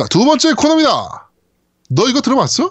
자, 두 번째 코너입니다. 너 이거 들어봤어?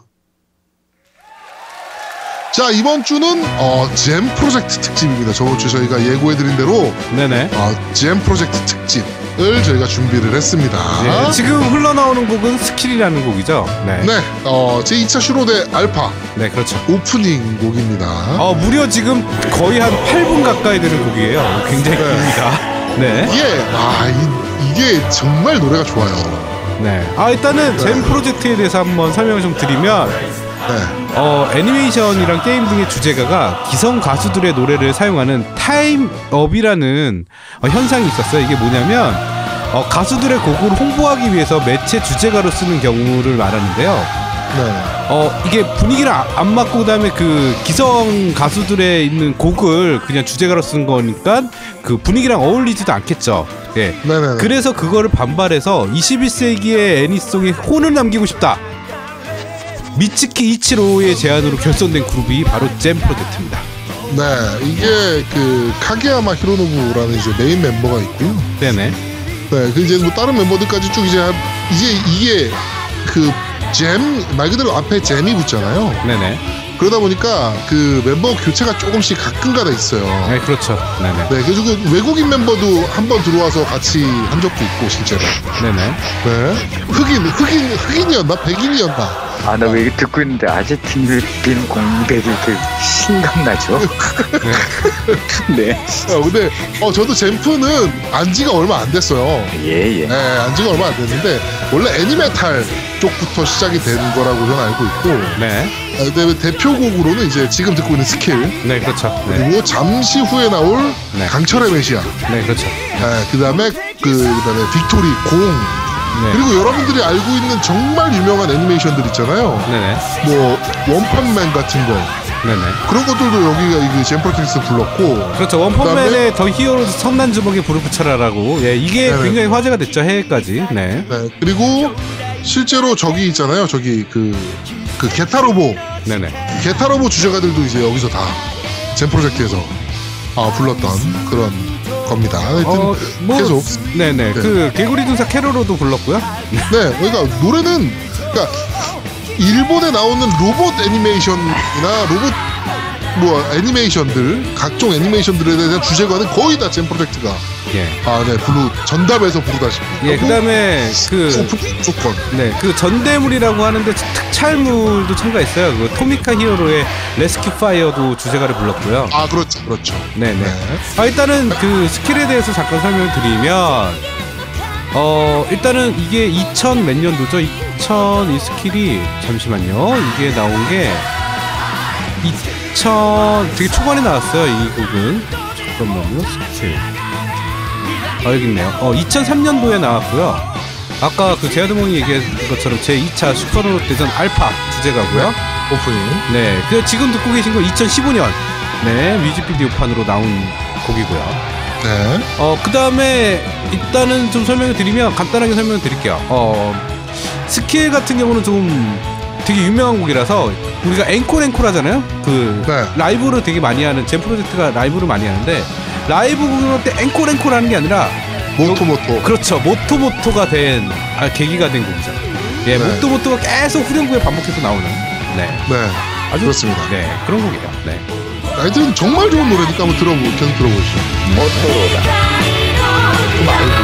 자, 이번 주는 어, JAM Project 특집입니다. 저번 주 저희가 예고해드린 대로 네네. 어, JAM Project 특집을 저희가 준비를 했습니다. 예, 지금 흘러나오는 곡은 SKILL이라는 곡이죠. 네. 네, 어, 제 2차 슈로대 알파 네, 그렇죠. 오프닝 곡입니다. 어, 무려 지금 거의 한 8분 가까이 되는 곡이에요. 굉장히 네. 깁니다. 네. 이게, 아, 이, 이게 정말 노래가 좋아요. 네. 아, 일단은 JAM Project에 대해서 한번 설명을 좀 드리면 네, 어, 애니메이션이랑 게임 등의 주제가가 기성 가수들의 노래를 사용하는 tie-up이라는 어, 현상이 있었어요. 이게 뭐냐면 어, 가수들의 곡을 홍보하기 위해서 매체 주제가로 쓰는 경우를 말하는데요. 네. 어 이게 분위기를 아- 안 맞고 그다음에 그 기성 가수들의 있는 곡을 그냥 주제가로 쓴 거니까 그 분위기랑 어울리지도 않겠죠. 예. 네네. 그래서 그거를 반발해서 21세기의 애니송에 혼을 남기고 싶다. 미츠키 이치로의 제안으로 결성된 그룹이 바로 잼 프로젝트입니다. 네, 이게 그 카게야마 히로노부라는 이제 메인 멤버가 있고요. 네네. 네, 그 이제 뭐 다른 멤버들까지 쭉 이제 한- 이제 이게 그 잼 말 그대로 앞에 잼이 붙잖아요. 네네. 그러다 보니까 그 멤버 교체가 조금씩 가끔가다 있어요. 네 그렇죠. 네네. 네, 그래서 그 외국인 멤버도 한 번 들어와서 같이 한 적도 있고 실제로. 네네. 네, 흑인 흑인 흑인이었나 백인이었나. 아, 나왜 듣고 있는데 아제트빈 공백이 이렇게 심각나죠? 네. 어, 근데 어 저도 잼프는 안 지가 얼마 안 됐어요. 예, 예. 네, 안 지가 얼마 안 됐는데 원래 애니메탈 쪽부터 시작이 된 거라고 저는 알고 있고 네. 아, 그다음에 대표곡으로는 이제 지금 듣고 있는 스킬 네 그렇죠. 네. 그리고 잠시 후에 나올 네. 강철의 메시아 네 그렇죠. 네, 그다음에 그 그다음에 VICTORY, GONG 네. 그리고 여러분들이 알고 있는 정말 유명한 애니메이션들 있잖아요 네네. 뭐 원펀맨 같은 거 네네. 그런 것들도 여기가 이 그 JAM Project가 불렀고 그렇죠. 원펀맨의 THE HERO 성난 주먹에 불을 붙여라라고. 예, 이게 네네. 굉장히 화제가 됐죠 해외까지. 네. 네, 그리고 실제로 저기 있잖아요 저기 그그 게타로보 네네. 게타로보 주제가들도 이제 여기서 다잼 프로젝트에서 아 불렀던 그런 겁니다. 하여튼 어, 뭐, 계속 네네. 네. 그 개구리 등사 캐로로도 불렀고요. 네 그러니까 노래는 그러니까 일본에 나오는 로봇 애니메이션이나 로봇 뭐 애니메이션들 각종 애니메이션들에 대한 주제가는 거의 다잼 프로젝트가 예. 아네 부르 전답에서 부르다시피 예, 하고 그다음에 그 조건 네, 그 전대물이라고 하는데 특촬물도 참가했어요. 그 토미카 히어로의 레스큐 파이어도 주제가를 불렀고요. 아 그렇죠 그렇죠 네네. 네. 아, 일단은 그 스킬에 대해서 잠깐 설명을 드리면, 어, 일단은 이게 2000 몇 년도죠? 2000 이 스킬이, 잠시만요. 이게 나온 게, 2000, 되게 초반에 나왔어요, 이 곡은. 잠깐만요, 스킬. 아, 여기 있네요. 어, 2003년도에 나왔고요. 아까 그 제아드몽이 얘기한 것처럼 제 2차 슈퍼로봇 대전 알파 주제가고요. 오프닝 네, 그 지금 듣고 계신 거 2015년 네 뮤직비디오판으로 나온 곡이고요. 네 어, 그 다음에 일단은 좀 설명을 드리면 간단하게 설명을 드릴게요. 어, 스킬 같은 경우는 좀 되게 유명한 곡이라서 우리가 앵콜 앵콜 하잖아요. 그 네. 라이브를 되게 많이 하는 JAM Project가 라이브를 많이 하는데 라이브 공연할 때 앵콜 앵콜 하는 게 아니라 もっと 모토 그렇죠 모토 もっと가 된 아, 계기가 된 곡이죠. 예, 네. 모토 모토가 계속 후렴구에 반복해서 나오는 네네 아주 그렇습니다. 네 그런 곡이에요. 네. 하여튼 정말 좋은 노래니까 한번 들어보 계속 들어보시죠. もっと로다. Love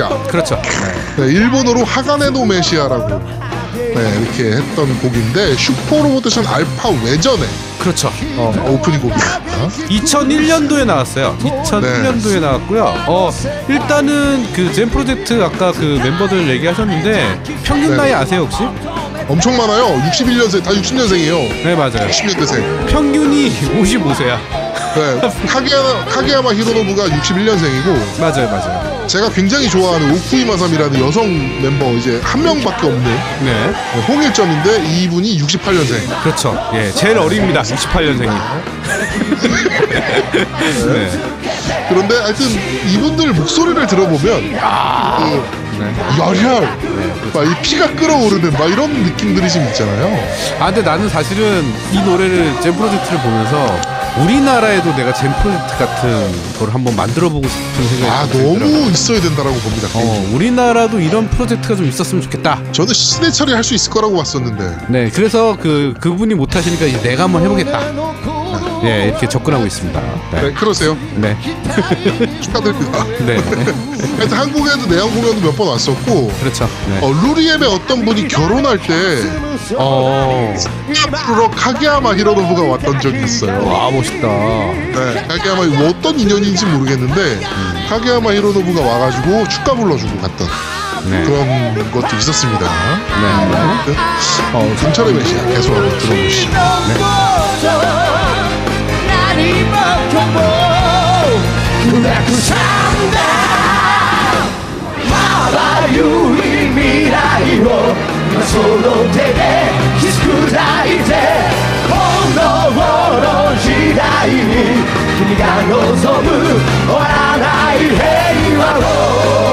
메시아. 그렇죠. 네, 일본어로 하가네노 메시아라고 네, 이렇게 했던 곡인데 슈퍼로보테션 알파 외전에 그렇죠. 어, 오프닝 곡입니다. 2001년도에 나왔어요. 2001년도에 나왔고요. 어, 일단은 그 젠 프로젝트 아까 그 멤버들 얘기하셨는데 평균 네. 나이 아세요 혹시? 엄청 많아요. 61년생, 다 60년생이에요. 네 맞아요. 60년대생. 평균이 55세야. 네, 카게야마, 카게야마 히로노부가 61년생이고 맞아요 맞아요. 제가 굉장히 좋아하는 오쿠이마삼이라는 여성 멤버 이제 한 명밖에 없는 네 네, 홍일점인데 이분이 68년생. 그렇죠. 예 제일 어립니다. 68년생이. 네. 그런데 하여튼 이분들 목소리를 들어보면 그 네. 열혈, 막이 피가 끓어오르는 막 이런 느낌들이 좀 있잖아요. 아 근데 나는 사실은 이 노래를 젠 프로젝트를 보면서 우리나라에도 내가 젠 프로젝트 같은 걸 한번 만들어보고 싶은 생각이 아 들더라고요. 너무 있어야 된다라고 봅니다. 어, 우리나라도 이런 프로젝트가 좀 있었으면 좋겠다. 저는 시대 처리 할 수 있을 거라고 봤었는데 네, 그래서 그 그분이 못 하시니까 이제 내가 한번 해보겠다. 예, 이렇게 접근하고 있습니다. 네, 네, 그러세요. 네, 축하드립니다. 네, 하여튼 한국에도 내한 공연도 몇 번 왔었고 그렇죠. 네. 어, 루리엠의 어떤 분이 결혼할 때 어, 프로 카게야마 히로노부가 왔던 적이 있어요. 와 멋있다. 네, 카게야마 뭐 어떤 인연인지 모르겠는데 카게야마 히로노부가 와가지고 축가 불러주고 갔던 네, 그런 것도 있었습니다. 네, 아무튼, 어, 강철의 메시아 계속 한번 들어보시죠.何 なくさんだ。まばゆい未来を今その手で引き砕いてこの時代に君が望む終わらない平和を。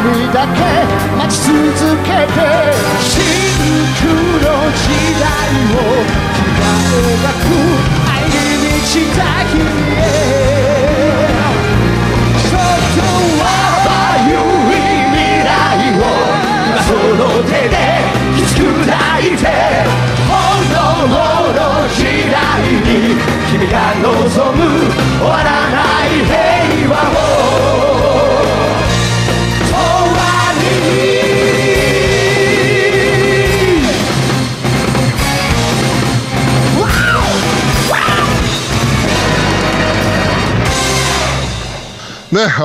ただけ待ち続けて真空の時代を描く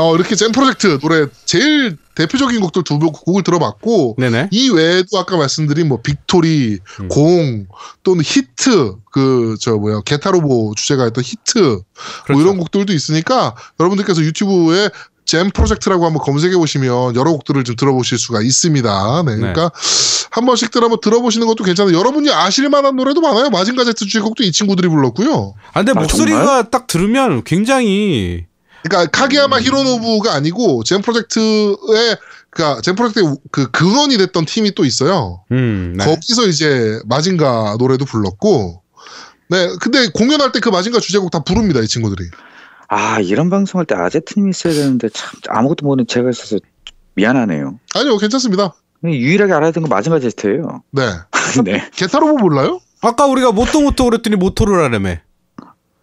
어, 이렇게 JAM Project 노래 제일 대표적인 곡들 두 곡을 들어봤고 네네. 이 외에도 아까 말씀드린 뭐 VICTORY, GONG 또는 HEATS 그 저 뭐야 게타로보 주제가 했던 HEATS 뭐 그렇죠. 이런 곡들도 있으니까 여러분들께서 유튜브에 JAM Project라고 한번 검색해 보시면 여러 곡들을 좀 들어보실 수가 있습니다. 네, 그러니까 한 번씩들 한번 들어보시는 것도 괜찮아요. 여러분이 아실 만한 노래도 많아요. 마징가 제트 주제곡도 이 친구들이 불렀고요. 아 근데 아, 목소리가 딱 들으면 굉장히 그러니까 카게야마 히로노부가 아니고 젠 프로젝트의 그러니까 젠 프로젝트의 그 근원이 됐던 팀이 또 있어요. 음, 네. 거기서 이제 마징가 노래도 불렀고. 네, 근데 공연할 때 그 마징가 주제곡 다 부릅니다, 이 친구들이. 아 이런 방송할 때 아제트님이 있어야 되는데 참 아무것도 모르는 제가 있어서 미안하네요. 아니요, 괜찮습니다. 유일하게 알아야 되는 건 마징가 제스트예요. 네. 네. 게타로보 몰라요? 아까 우리가 모토 모토 그랬더니 모토로라며.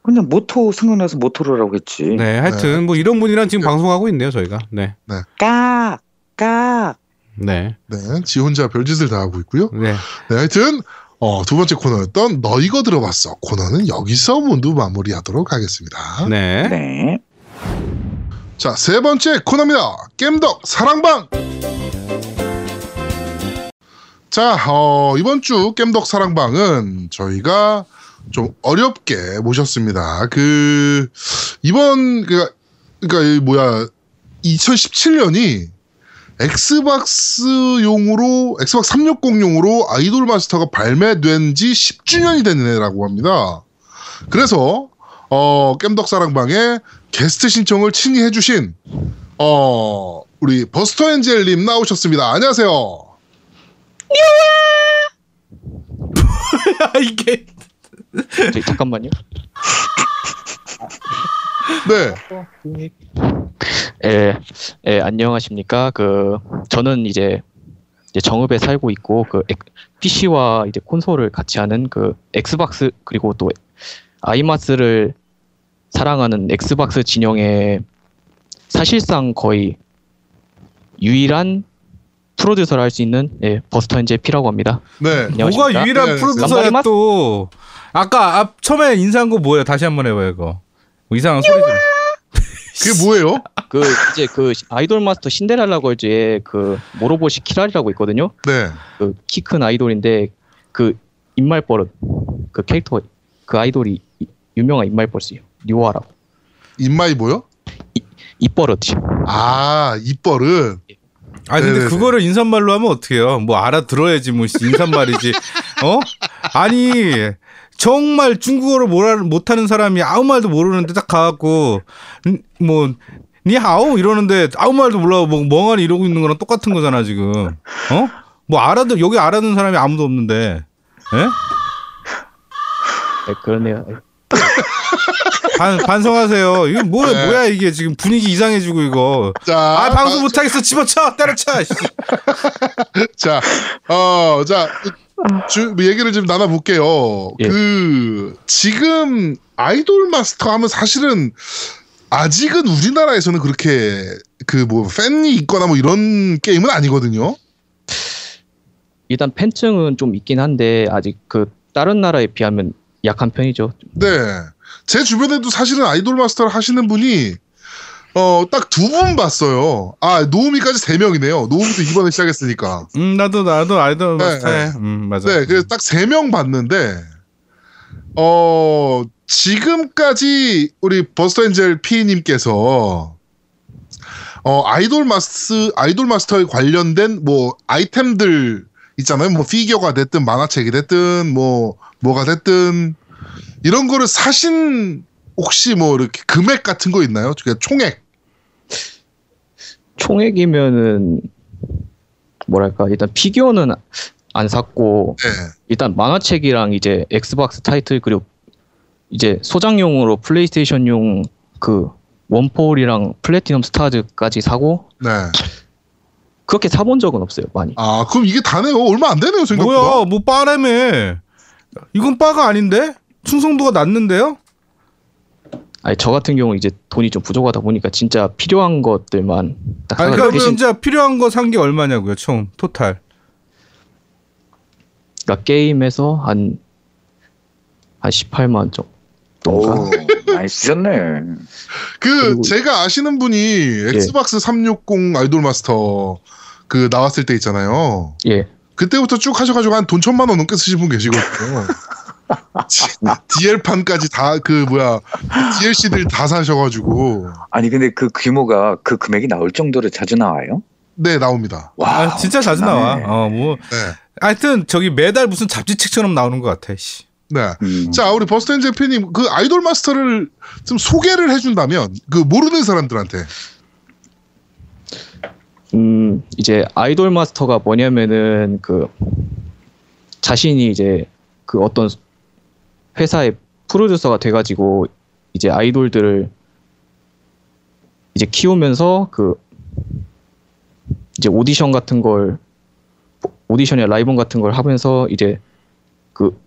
그냥 모토 생각나서 모토로라고 했지. 네, 하여튼 뭐 이런 분이랑 지금 방송하고 있네요 저희가. 네, 까, 까. 네, 네, 지 혼자 별짓을 다 하고 있고요. 네. 네, 하여튼 어, 두 번째 코너였던 너 이거 들어봤어 코너는 여기서 모두 마무리하도록 하겠습니다. 네. 네. 자, 세 번째 코너입니다. 겜덕 사랑방. 자, 어, 이번 주 겜덕 사랑방은 저희가 좀 어렵게 모셨습니다. 그 이번 그 그러니까 이 뭐야 2017년이 엑스박스용으로 엑스박스 360용으로 아이돌 마스터가 발매된 지 10주년이 된 해라고 합니다. 그래서 어 겜덕 사랑방에 게스트 신청을 친히 해주신 어 우리 버스터 엔젤님 나오셨습니다. 안녕하세요. 아, 이게 잠깐만요. 네, 예, 예, 안녕하십니까. 그 저는 이제, 이제 정읍에 살고 있고 그 엑- PC와 이제 콘솔을 같이 하는 그 엑스박스 그리고 또 아이마스를 사랑하는 엑스박스 진영의 사실상 거의 유일한 프로듀서를 할 수 있는 예, 버스터 엔젤 P라고 합니다. 네. 안녕하십니까? 뭐가 유일한 네, 프로듀서야 깜빡이맛? 또 아까 앞 처음에 인사한 거 뭐예요? 다시 한번 해봐요 이거 뭐 이상한 소리 좀 그게 뭐예요? 그 이제 그 아이돌 마스터 신데렐라 걸즈에 그 모로보시 키라리라고 있거든요. 네. 그 키 큰 아이돌인데 그 입말 버릇 그 캐릭터 그 아이돌이 이- 유명한 입말 버릇이에요. にょわ라고 입마이 뭐요? 입버릇이. 아, 입버릇. 아 근데 네네네. 그거를 인사말로 하면 어떡해요? 뭐 알아들어야지 뭐 씨, 인사말이지. 어? 아니 정말 중국어를 못 못하는 사람이 아무 말도 모르는데 딱 가갖고 음, 뭐 니하오? 이러는데 아무 말도 몰라 뭐 멍하니 이러고 있는 거랑 똑같은 거잖아 지금. 어? 뭐 알아들 여기 알아듣는 사람이 아무도 없는데. 예? 네, 그러네요. 반, 반성하세요 이거 뭐 네. 뭐야 이게 지금 분위기 이상해지고 이거 자, 아 방송 못하겠어 집어쳐 때려쳐 씨. 자, 어, 자, 주, 얘기를 좀 나눠볼게요. 예. 그, 지금 아이돌 마스터 하면 사실은 아직은 우리나라에서는 그렇게 그 뭐 팬이 있거나 뭐 이런 게임은 아니거든요. 일단 팬층은 좀 있긴 한데 아직 그 다른 나라에 비하면 약한 편이죠. 네. 제 주변에도 사실은 아이돌 마스터를 하시는 분이 어, 딱 두 분 봤어요. 아, 노우미까지 세 명이네요. 노우미도 이번에 시작했으니까. 음 나도 나도 아이돌 네, 마스터해 네. 음 맞아 네, 그래서 딱 세 명 봤는데, 어, 지금까지 우리 버스터 엔젤 P님께서, 어, 아이돌 마스, 아이돌 마스터에 관련된 뭐 아이템들 있잖아요. 뭐 피규어가 됐든 만화책이 됐든 뭐, 뭐가 됐든, 이런 거를 사신 혹시 뭐 이렇게 금액 같은 거 있나요? 그러니까 총액. 총액이면은 뭐랄까 일단 피규어는 안 샀고 네. 일단 만화책이랑 이제 엑스박스 타이틀 그리고 이제 소장용으로 플레이스테이션용 그 One For All이랑 플래티넘 스타즈까지 사고 네. 그렇게 사본 적은 없어요 많이 아, 그럼 이게 다네요. 얼마 안 되네요, 생각보다. 뭐야 뭐 빠라며 이건 빠가 아닌데 충성도가 낮는데요 아니 저 같은 경우 이제 돈이 좀 부족하다 보니까 진짜 필요한 것들만 딱 아니 그러니까 대신 진짜 필요한 거 산 게 얼마냐고요 총 토탈 그러니까 게임에서 한한 18만 정도인가 오, 많이 쓰셨네. 그 그리고- 제가 아시는 분이 엑스박스 360 아이돌 마스터 그 나왔을 때 있잖아요. 예 그때부터 쭉 하셔가지고 한 돈 천만 원 넘게 쓰신 분 계시거든요. DL판까지 다 그 뭐야 DLC들 다 사셔가지고 아니 근데 그 규모가 그 금액이 나올 정도로 자주 나와요? 네 나옵니다. 와, 아 진짜 자주 나와. 어뭐 네. 하여튼 저기 매달 무슨 잡지책처럼 나오는 것 같아 씨. 네. 음. 자 우리 엔젤 팬님 그 아이돌 마스터를 좀 소개를 해준다면 그 모르는 사람들한테 음, 이제 아이돌 마스터가 뭐냐면은 그 자신이 이제 그 어떤 회사의 프로듀서가 돼가지고 이제 아이돌들을 이제 키우면서 그 이제 오디션 같은 걸 오디션이나 라이브 같은 걸 하면서 이제 그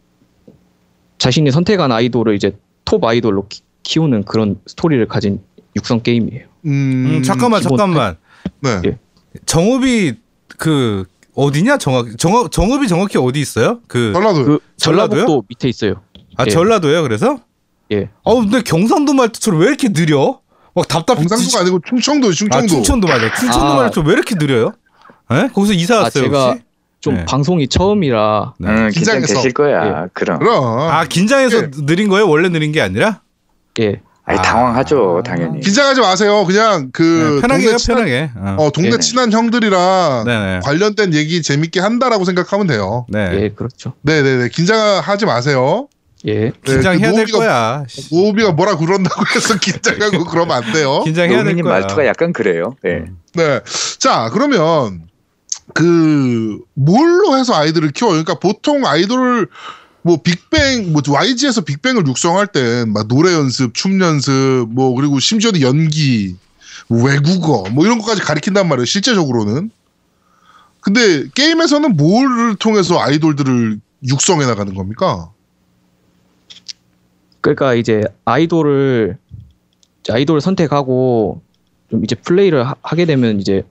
자신이 선택한 아이돌을 이제 톱 아이돌로 키, 키우는 그런 스토리를 가진 육성 게임이에요. 음, 음, 잠깐만 잠깐만 네. 예. 정읍이 그 어디냐 정확 정읍 정읍이 정확히 어디 있어요? 그 전라도 그 전라도요? 전라북도 밑에 있어요. 아 예. 전라도요. 그래서 예. 어 근데 경상도 말투처럼 왜 이렇게 느려? 어 답답. 경상도가 아니고 충청도, 아 충청도. 충청도 맞아. 충청도 아. 말이 좀왜 이렇게 느려요? 에? 거기서 이사 아, 왔어요 제가 혹시? 좀 네. 방송이 처음이라 네. 응, 긴장해서. 긴장되실 거야. 그럼. 그럼. 아 긴장해서 네. 느린 거예요? 원래 느린 게 아니라? 예. 아니, 아. 당황하죠, 당연히. 긴장하게 마세요. 그냥 그 네, 편하게 친한, 편하게. 어. 어, 동네 네네. 친한 형들이랑 네네. 관련된 얘기 재밌게 한다라고 생각하면 돼요. 네. 예, 그렇죠. 네 네 네. 긴장하지 마세요. 예. 네, 긴장해야 그될 거야. 노비가 뭐라 그런다고 해서 긴장하고 그러면 안 돼요. 긴장해야 될 거야. 말투가 약간 그래요. 네. 네. 자, 그러면 그 뭘로 해서 아이들을 키워요? 그러니까 보통 아이돌 뭐 빅뱅 뭐 YG에서 빅뱅을 육성할 땐 막 노래 연습, 춤 연습 뭐 그리고 심지어는 연기, 뭐 외국어 뭐 이런 것까지 가리킨단 말이에요. 실제적으로는. 근데 게임에서는 뭐를 통해서 아이돌들을 육성해 나가는 겁니까? 그러니까 이제 아이돌을 아이돌을 선택하고 좀 이제 플레이를 하, 하게 되면 이제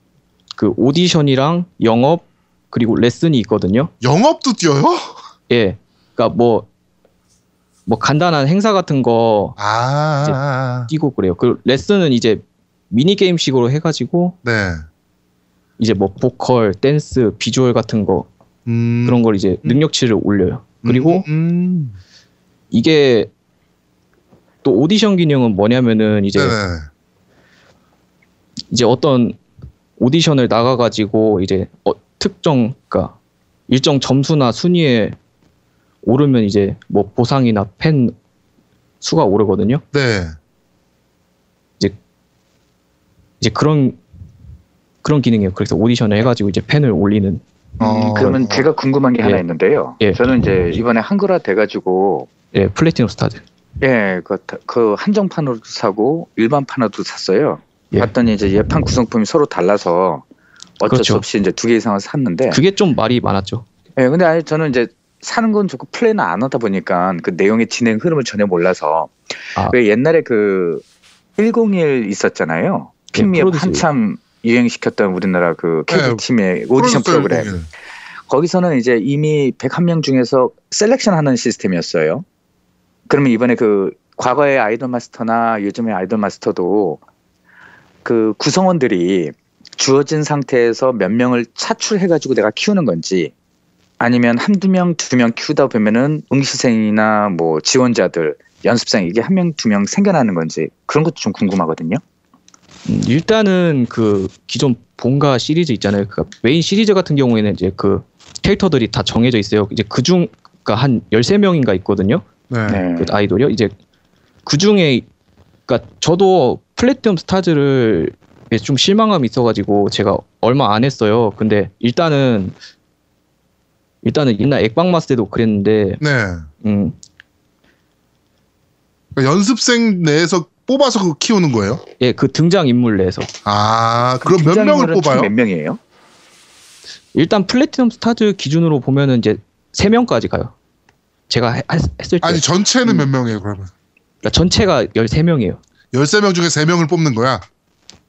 그 오디션이랑 영업 그리고 레슨이 있거든요. 영업도 뛰어요? 예. 그러니까 뭐뭐 간단한 행사 같은 거 아, 뛰고 그래요. 그 레슨은 이제 미니 게임식으로 해가지고 네. 이제 뭐 보컬, 댄스, 비주얼 같은 거 음, 그런 걸 이제 능력치를 올려요. 그리고 음, 이게 또 오디션 기능은 뭐냐면은 이제 네네. 이제 어떤 오디션을 나가가지고 이제 어, 특정 그러니까 일정 점수나 순위에 오르면 이제 뭐 보상이나 팬 수가 오르거든요. 네. 이제 그런 그런 기능이에요. 그래서 오디션을 해가지고 이제 팬을 올리는 어, 음, 그러면 제가 궁금한 게 하나 예. 있는데요. 예. 저는 이제 이번에 한글화 돼가지고 예 플래티넘 스타즈. 예, 그, 그 한정판으로도 사고 일반판으로도 샀어요. 예. 봤더니 이제 예판 구성품이 서로 달라서 어쩔 그렇죠. 수 없이 이제 두 개 이상을 샀는데. 그게 좀 말이 많았죠. 예, 근데 아니 저는 이제 사는 건 좋고 플레이는 안 하다 보니까 그 내용의 진행 흐름을 전혀 몰라서 아. 왜 옛날에 그 101 있었잖아요. 핑미에 프로듀스. 한참 유행시켰던 우리나라 그 네, 케이블 TV의 오디션 프로듀서 프로그램. 일공일. 거기서는 이제 이미 101명 중에서 selection 하는 시스템이었어요. 그러면 이번에 그 과거의 아이돌 마스터나 요즘의 아이돌 마스터도 그 구성원들이 주어진 상태에서 몇 명을 차출해가지고 내가 키우는 건지 아니면 한두 명, 두 명 키우다 보면은 응시생이나 뭐 지원자들, 연습생 이게 한 명, 두 명 생겨나는 건지 그런 것도 좀 궁금하거든요. 음, 일단은 그 기존 본가 시리즈 있잖아요. 그 메인 시리즈 같은 경우에는 이제 그 캐릭터들이 다 정해져 있어요. 이제 그중 그러니까 한 13명인가 있거든요. 네. 네. 그 아이돌이요. 이제 그 중에 그러니까 저도 플래티넘 스타즈를 좀 실망감이 있어가지고 제가 얼마 안 했어요. 근데 일단은 일단은 옛날 엑박마스 때도 그랬는데 네. 음 그러니까 연습생 내에서 뽑아서 그 키우는 거예요? 예, 그 등장 인물 내에서 아, 그럼 몇 명을 뽑아요? 몇 명이에요? 일단 플래티넘 스타즈 기준으로 보면은 이제 세 명까지 가요. 제가 해- 했- 했을 때 아니, 전체는 음. 몇 명이에요, 그러면? 그러니까 전체가 13명이에요. 13명 중에 3명을 뽑는 거야?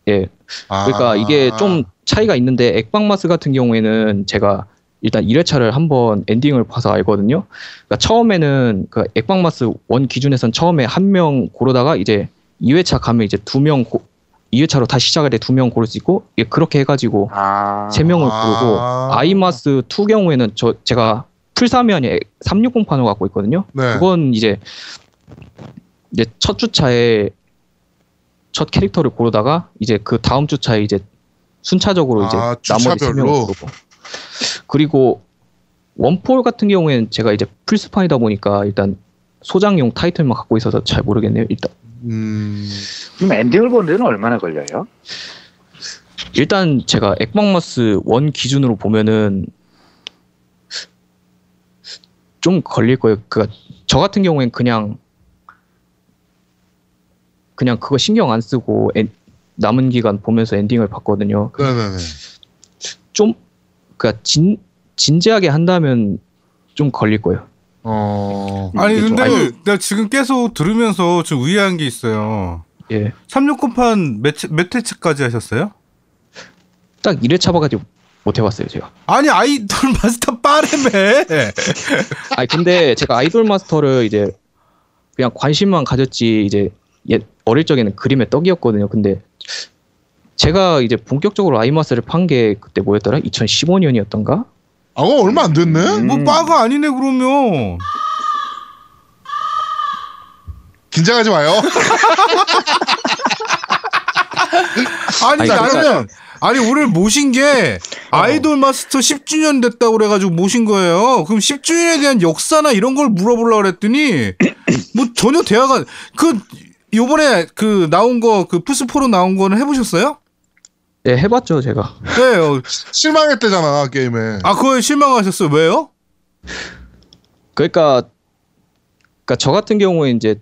예. 아. 그러니까 이게 좀 차이가 있는데 액방마스 같은 경우에는 제가 일단 1회차를 한번 엔딩을 봐서 알거든요. 그러니까 처음에는 그 액방마스 원 기준에선 처음에 한 명 고르다가 이제 2회차 가면 이제 두명 2회차로 다시 시작할 때 두 명 고를 수 있고 예, 그렇게 해가지고 아, 세 명을 아. 고르고 아 이마스 2 경우에는 저 제가 풀사면이 360판을 갖고 있거든요. 네. 그건 이제 이제 첫 주차에 첫 캐릭터를 고르다가 이제 그 다음 주차에 이제 순차적으로 이제 아, 나머지 세 주차별로? 명을 고르고 그리고 원폴 같은 경우에는 제가 이제 풀스판이다 보니까 일단 소장용 타이틀만 갖고 있어서 잘 모르겠네요. 일단 음. 그럼 엔딩을 보는 데는 얼마나 걸려요? 일단 제가 액방마스 원 기준으로 보면은 좀 걸릴 거예요. 그저 같은 경우엔 그냥 그냥 그거 신경 안 쓰고 엔- 남은 기간 보면서 엔딩을 봤거든요. 네네네. 좀 그니까 진 진지하게 한다면 좀 걸릴 거예요. 어. 아니 근데 아니- 내가 지금 계속 들으면서 좀 의아한 게 있어요. 예. 369판 몇, 회- 몇 회차까지 하셨어요? 딱 1회차 봐가지고 못 해봤어요, 제가. 아니 아이돌 마스터 빠르매. 아니 근데 제가 아이돌 마스터를 이제 그냥 관심만 가졌지 이제 예 어릴 적에는 그림의 떡이었거든요. 근데 제가 이제 본격적으로 아이마스를 판 게 그때 뭐였더라? 2015년이었던가? 아, 어, 얼마 안 됐네? 음. 뭐 빠가 아니네 그러면. 긴장하지 마요. 아니 아니, 나는 그러면- 아니 오늘 모신 게 아이돌 마스터 10주년 됐다고 그래가지고 모신 거예요. 그럼 10주년에 대한 역사나 이런 걸 물어보려고 그랬더니 뭐 전혀 대화가 그 요번에 그 나온 거그 플스4로 나온 거는 해보셨어요? 네, 해봤죠, 제가. 네. 어, 실망했대잖아, 게임에. 아 그거에 실망하셨어요. 왜요? 그러니까, 그러니까 저 같은 경우에 이제,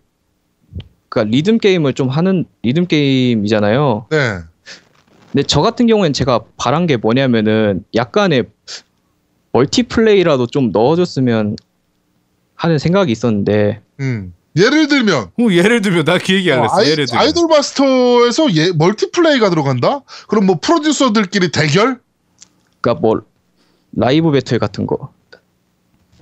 그러니까 리듬 게임을 좀 하는 리듬 게임이잖아요. 네. 근데 저 같은 경우엔 제가 바란 게 뭐냐면은 약간의 multiplay라도 좀 넣어줬으면 하는 생각이 있었는데, 음. 예를 들면, 어, 예를 들면 나 그 얘기 안 어, 했어. 아이, 예를 들면. 아이돌 마스터에서 예, multiplay가 들어간다? 그럼 뭐 프로듀서들끼리 대결? 그러니까 뭐 라이브 배틀 같은 거.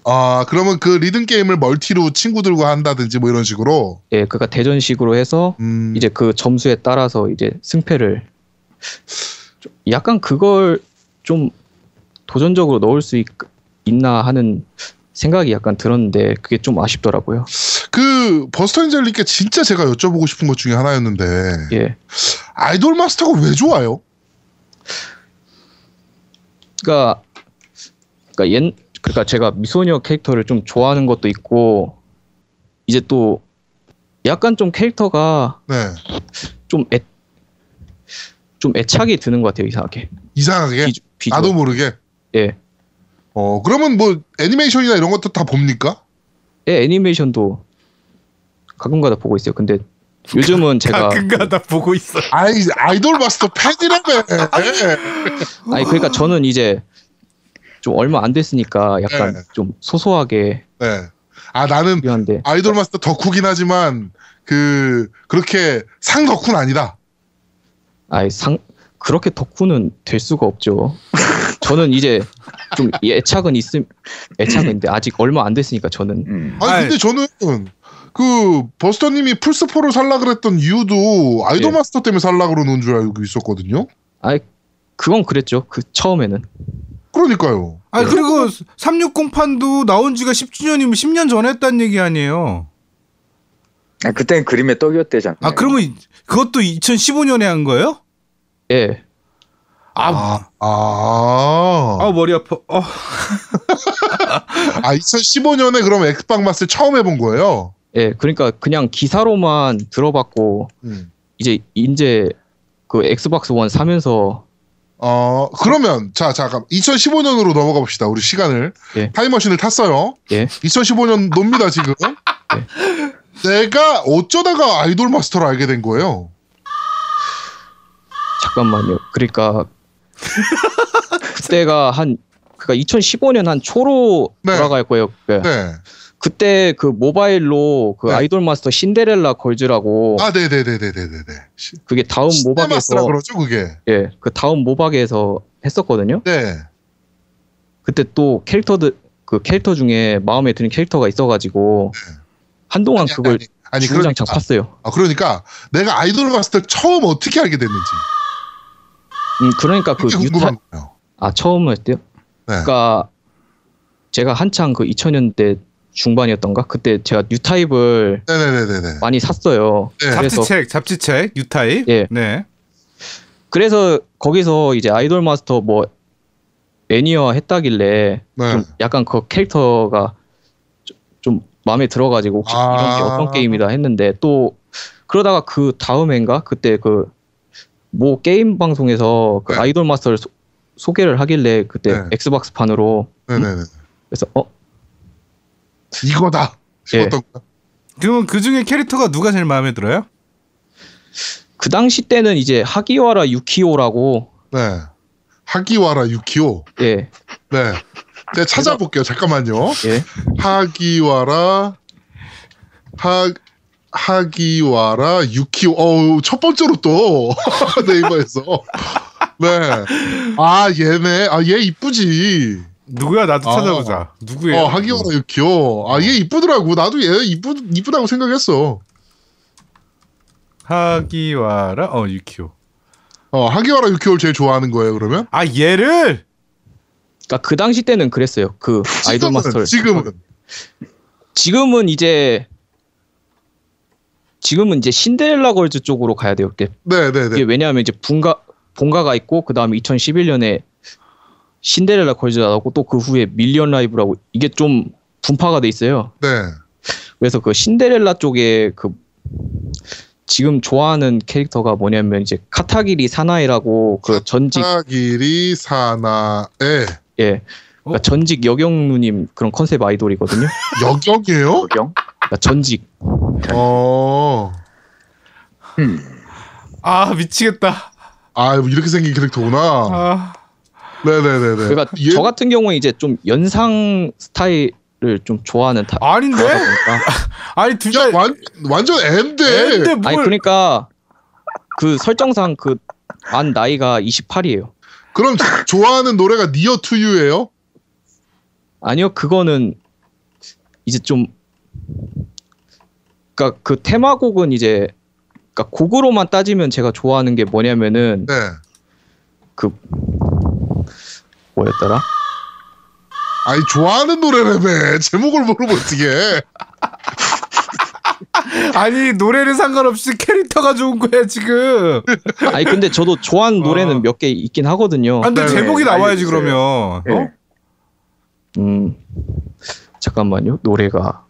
아, 그러면 그 리듬 게임을 multi로 친구들과 한다든지 뭐 이런 식으로. 예, 그러니까 대전식으로 해서 음. 이제 그 점수에 따라서 이제 승패를 좀 약간 그걸 좀 도전적으로 넣을 수 있, 있나 하는 생각이 약간 들었는데 그게 좀 아쉽더라고요. 그 버스터인젤님께 진짜 제가 여쭤보고 싶은 것 중에 하나였는데 예. 아이돌 마스터가 왜 좋아요? 그러니까 그러니까 옛 그러니까 제가 미소녀 캐릭터를 좀 좋아하는 것도 있고 이제 또 약간 좀 캐릭터가 네. 좀 애, 좀 애착이 드는 것 같아요 이상하게 이상하게 비주, 비주얼. 나도 모르게. 예. 어 그러면 뭐 애니메이션이나 이런 것도 다 봅니까? 예, 애니메이션도 가끔가다 보고 있어요. 근데 요즘은 제가 가끔가다 보고 있어. 아이 아이돌 마스터 팬이라며. 아니 그러니까 저는 이제 좀 얼마 안 됐으니까 약간 네. 좀 소소하게 네. 아 나는 필요한데 아이돌 마스터 덕후긴 하지만 그 그렇게 상 덕후는 아니다. 아이 상 그렇게 덕후는 될 수가 없죠. 저는 이제 좀 애착은 있음 애착은 있는데 아직 얼마 안 됐으니까 저는 음. 아니. 근데 저는 그 버스터님이 플스 4를 살라 그랬던 이유도 아이돌 예. 마스터 때문에 살라 그러는 줄 알고 있었거든요. 아이 그건 그랬죠. 그 처음에는 그러니까요. 아니 그리고 360판도 나온 지가 10주년이면 10년 전에 했다는 얘기 아니에요. 아, 그때는 그림의 떡이었대잖아요. 아 그러면 그것도 2015년에 한 거예요? 예 아, 아, 아 머리 아파. 어. 아 2015년에 그럼 엑박마스를 처음 해본 거예요. 예, 그러니까 그냥 기사로만 들어봤고 음. 이제 이제 그 엑스박스 원 사면서 어 그러면 자 잠깐 2015년으로 넘어가 봅시다. 우리 시간을 예. 타임머신을 탔어요. 예 2015년 놉니다 지금. 내가 어쩌다가 아이돌 마스터를 알게 된 거예요. 잠깐만요. 그러니까 그때가 한 그러니까 2015년 한 초로 네. 돌아갈 거예요. 그 네. 그때 그 모바일로 그 네. 아이돌 마스터 신데렐라 걸즈라고 아, 네네네 네 네 네 네. 그게 다음 모박에서 그러죠 그게. 예, 그 다음 모박에서 했었거든요. 네. 그때 또 캐릭터들 그 캐릭터 중에 마음에 드는 캐릭터가 있어가지고 한동안 네. 아니, 그걸 아니, 아니 주구장창 그러니까, 팠어요. 아, 그러니까 내가 아이돌 마스터 처음 어떻게 알게 됐는지 음, 그러니까 그 유타 거예요. 아 처음 했대요. 네. 그러니까 제가 한창 그 2000년대 중반이었던가 그때 제가 뉴타입을 네네네네네. 많이 샀어요. 네. 그래서 잡지책, 잡지책, 유타입. 예. 네. 그래서 거기서 이제 아이돌 마스터 뭐 애니어 했다길래 네. 좀 약간 그 캐릭터가 마음에 들어가지고 혹시 아. 이런 게 어떤 게임이다 했는데 또 그러다가 그 다음엔가 그때 그 뭐 게임 방송에서 그 네. 아이돌 마스터를 소, 소개를 하길래 그때 네. 엑스박스 판으로 네네네. 그래서 어 이거다 싶었던 거. 그러면 그 중에 캐릭터가 누가 제일 마음에 들어요? 그 당시 때는 이제 하기와라 유키호라고 네. 하기와라 유키호. 예 네. 제가 찾아볼게요. 잠깐만요. 예. 하기와라 하 하기와라 유키오. 어우 첫 번째로 또 네이버에서. 네. 아 얘네. 아 얘 이쁘지. 누구야? 나도 아. 찾아보자. 누구예요? 어 하기와라 유키오. 아 얘 이쁘더라고. 나도 얘 이쁘 이쁘다고 생각했어. 하기와라 어 유키오. 어, 하기와라 유키오를 제일 좋아하는 거예요, 그러면? 아 얘를 그러니까 그 당시 때는 그랬어요. 그 아이돌 마스터를. 지금은. 지금은 이제 지금은 이제 신데렐라 걸즈 쪽으로 가야 돼요. 이게 네네네. 이게 왜냐하면 이제 분가 본가가 있고 그 다음에 2011년에 신데렐라 걸즈가 나오고 또 그 후에 밀리언 라이브라고 이게 좀 분파가 돼 있어요. 네. 그래서 그 신데렐라 쪽에 그 지금 좋아하는 캐릭터가 뭐냐면 이제 카타기리 사나이라고 그 전직 하기리 사나에 예 그러니까 전직 여경 누님 그런 컨셉 아이돌이거든요. 여경이에요? 도경? 그러니까 전직 어. 음. 아 미치겠다. 아, 이렇게 생긴 캐릭터구나. 아 네네네네. 그러니까 얘- 저 같은 경우에 이제 좀 연상 스타일을 좀 좋아하는 타. 아닌데? 아니 둘 야, 다 완, 완전 앤데. 애인데 아니 뭘? 그러니까 그 설정상 그 만 나이가 28이에요. 그럼 좋아하는 노래가 니어 투유예요? 아니요, 그거는 이제 좀 그러니까 그 테마곡은 이제 그러니까 곡으로만 따지면 제가 좋아하는 게 뭐냐면은 네. 그 뭐였더라? 아니 좋아하는 노래라며 제목을 모르면 어떻게 아니 노래는 상관없이 캐릭터가 좋은 거야 지금. 아니 근데 저도 좋아하는 어. 노래는 몇개 있긴 하거든요. 아, 근데 네, 제목이 네, 나와야지 알겠어요. 그러면. 예. 어? 음 잠깐만요. 노래가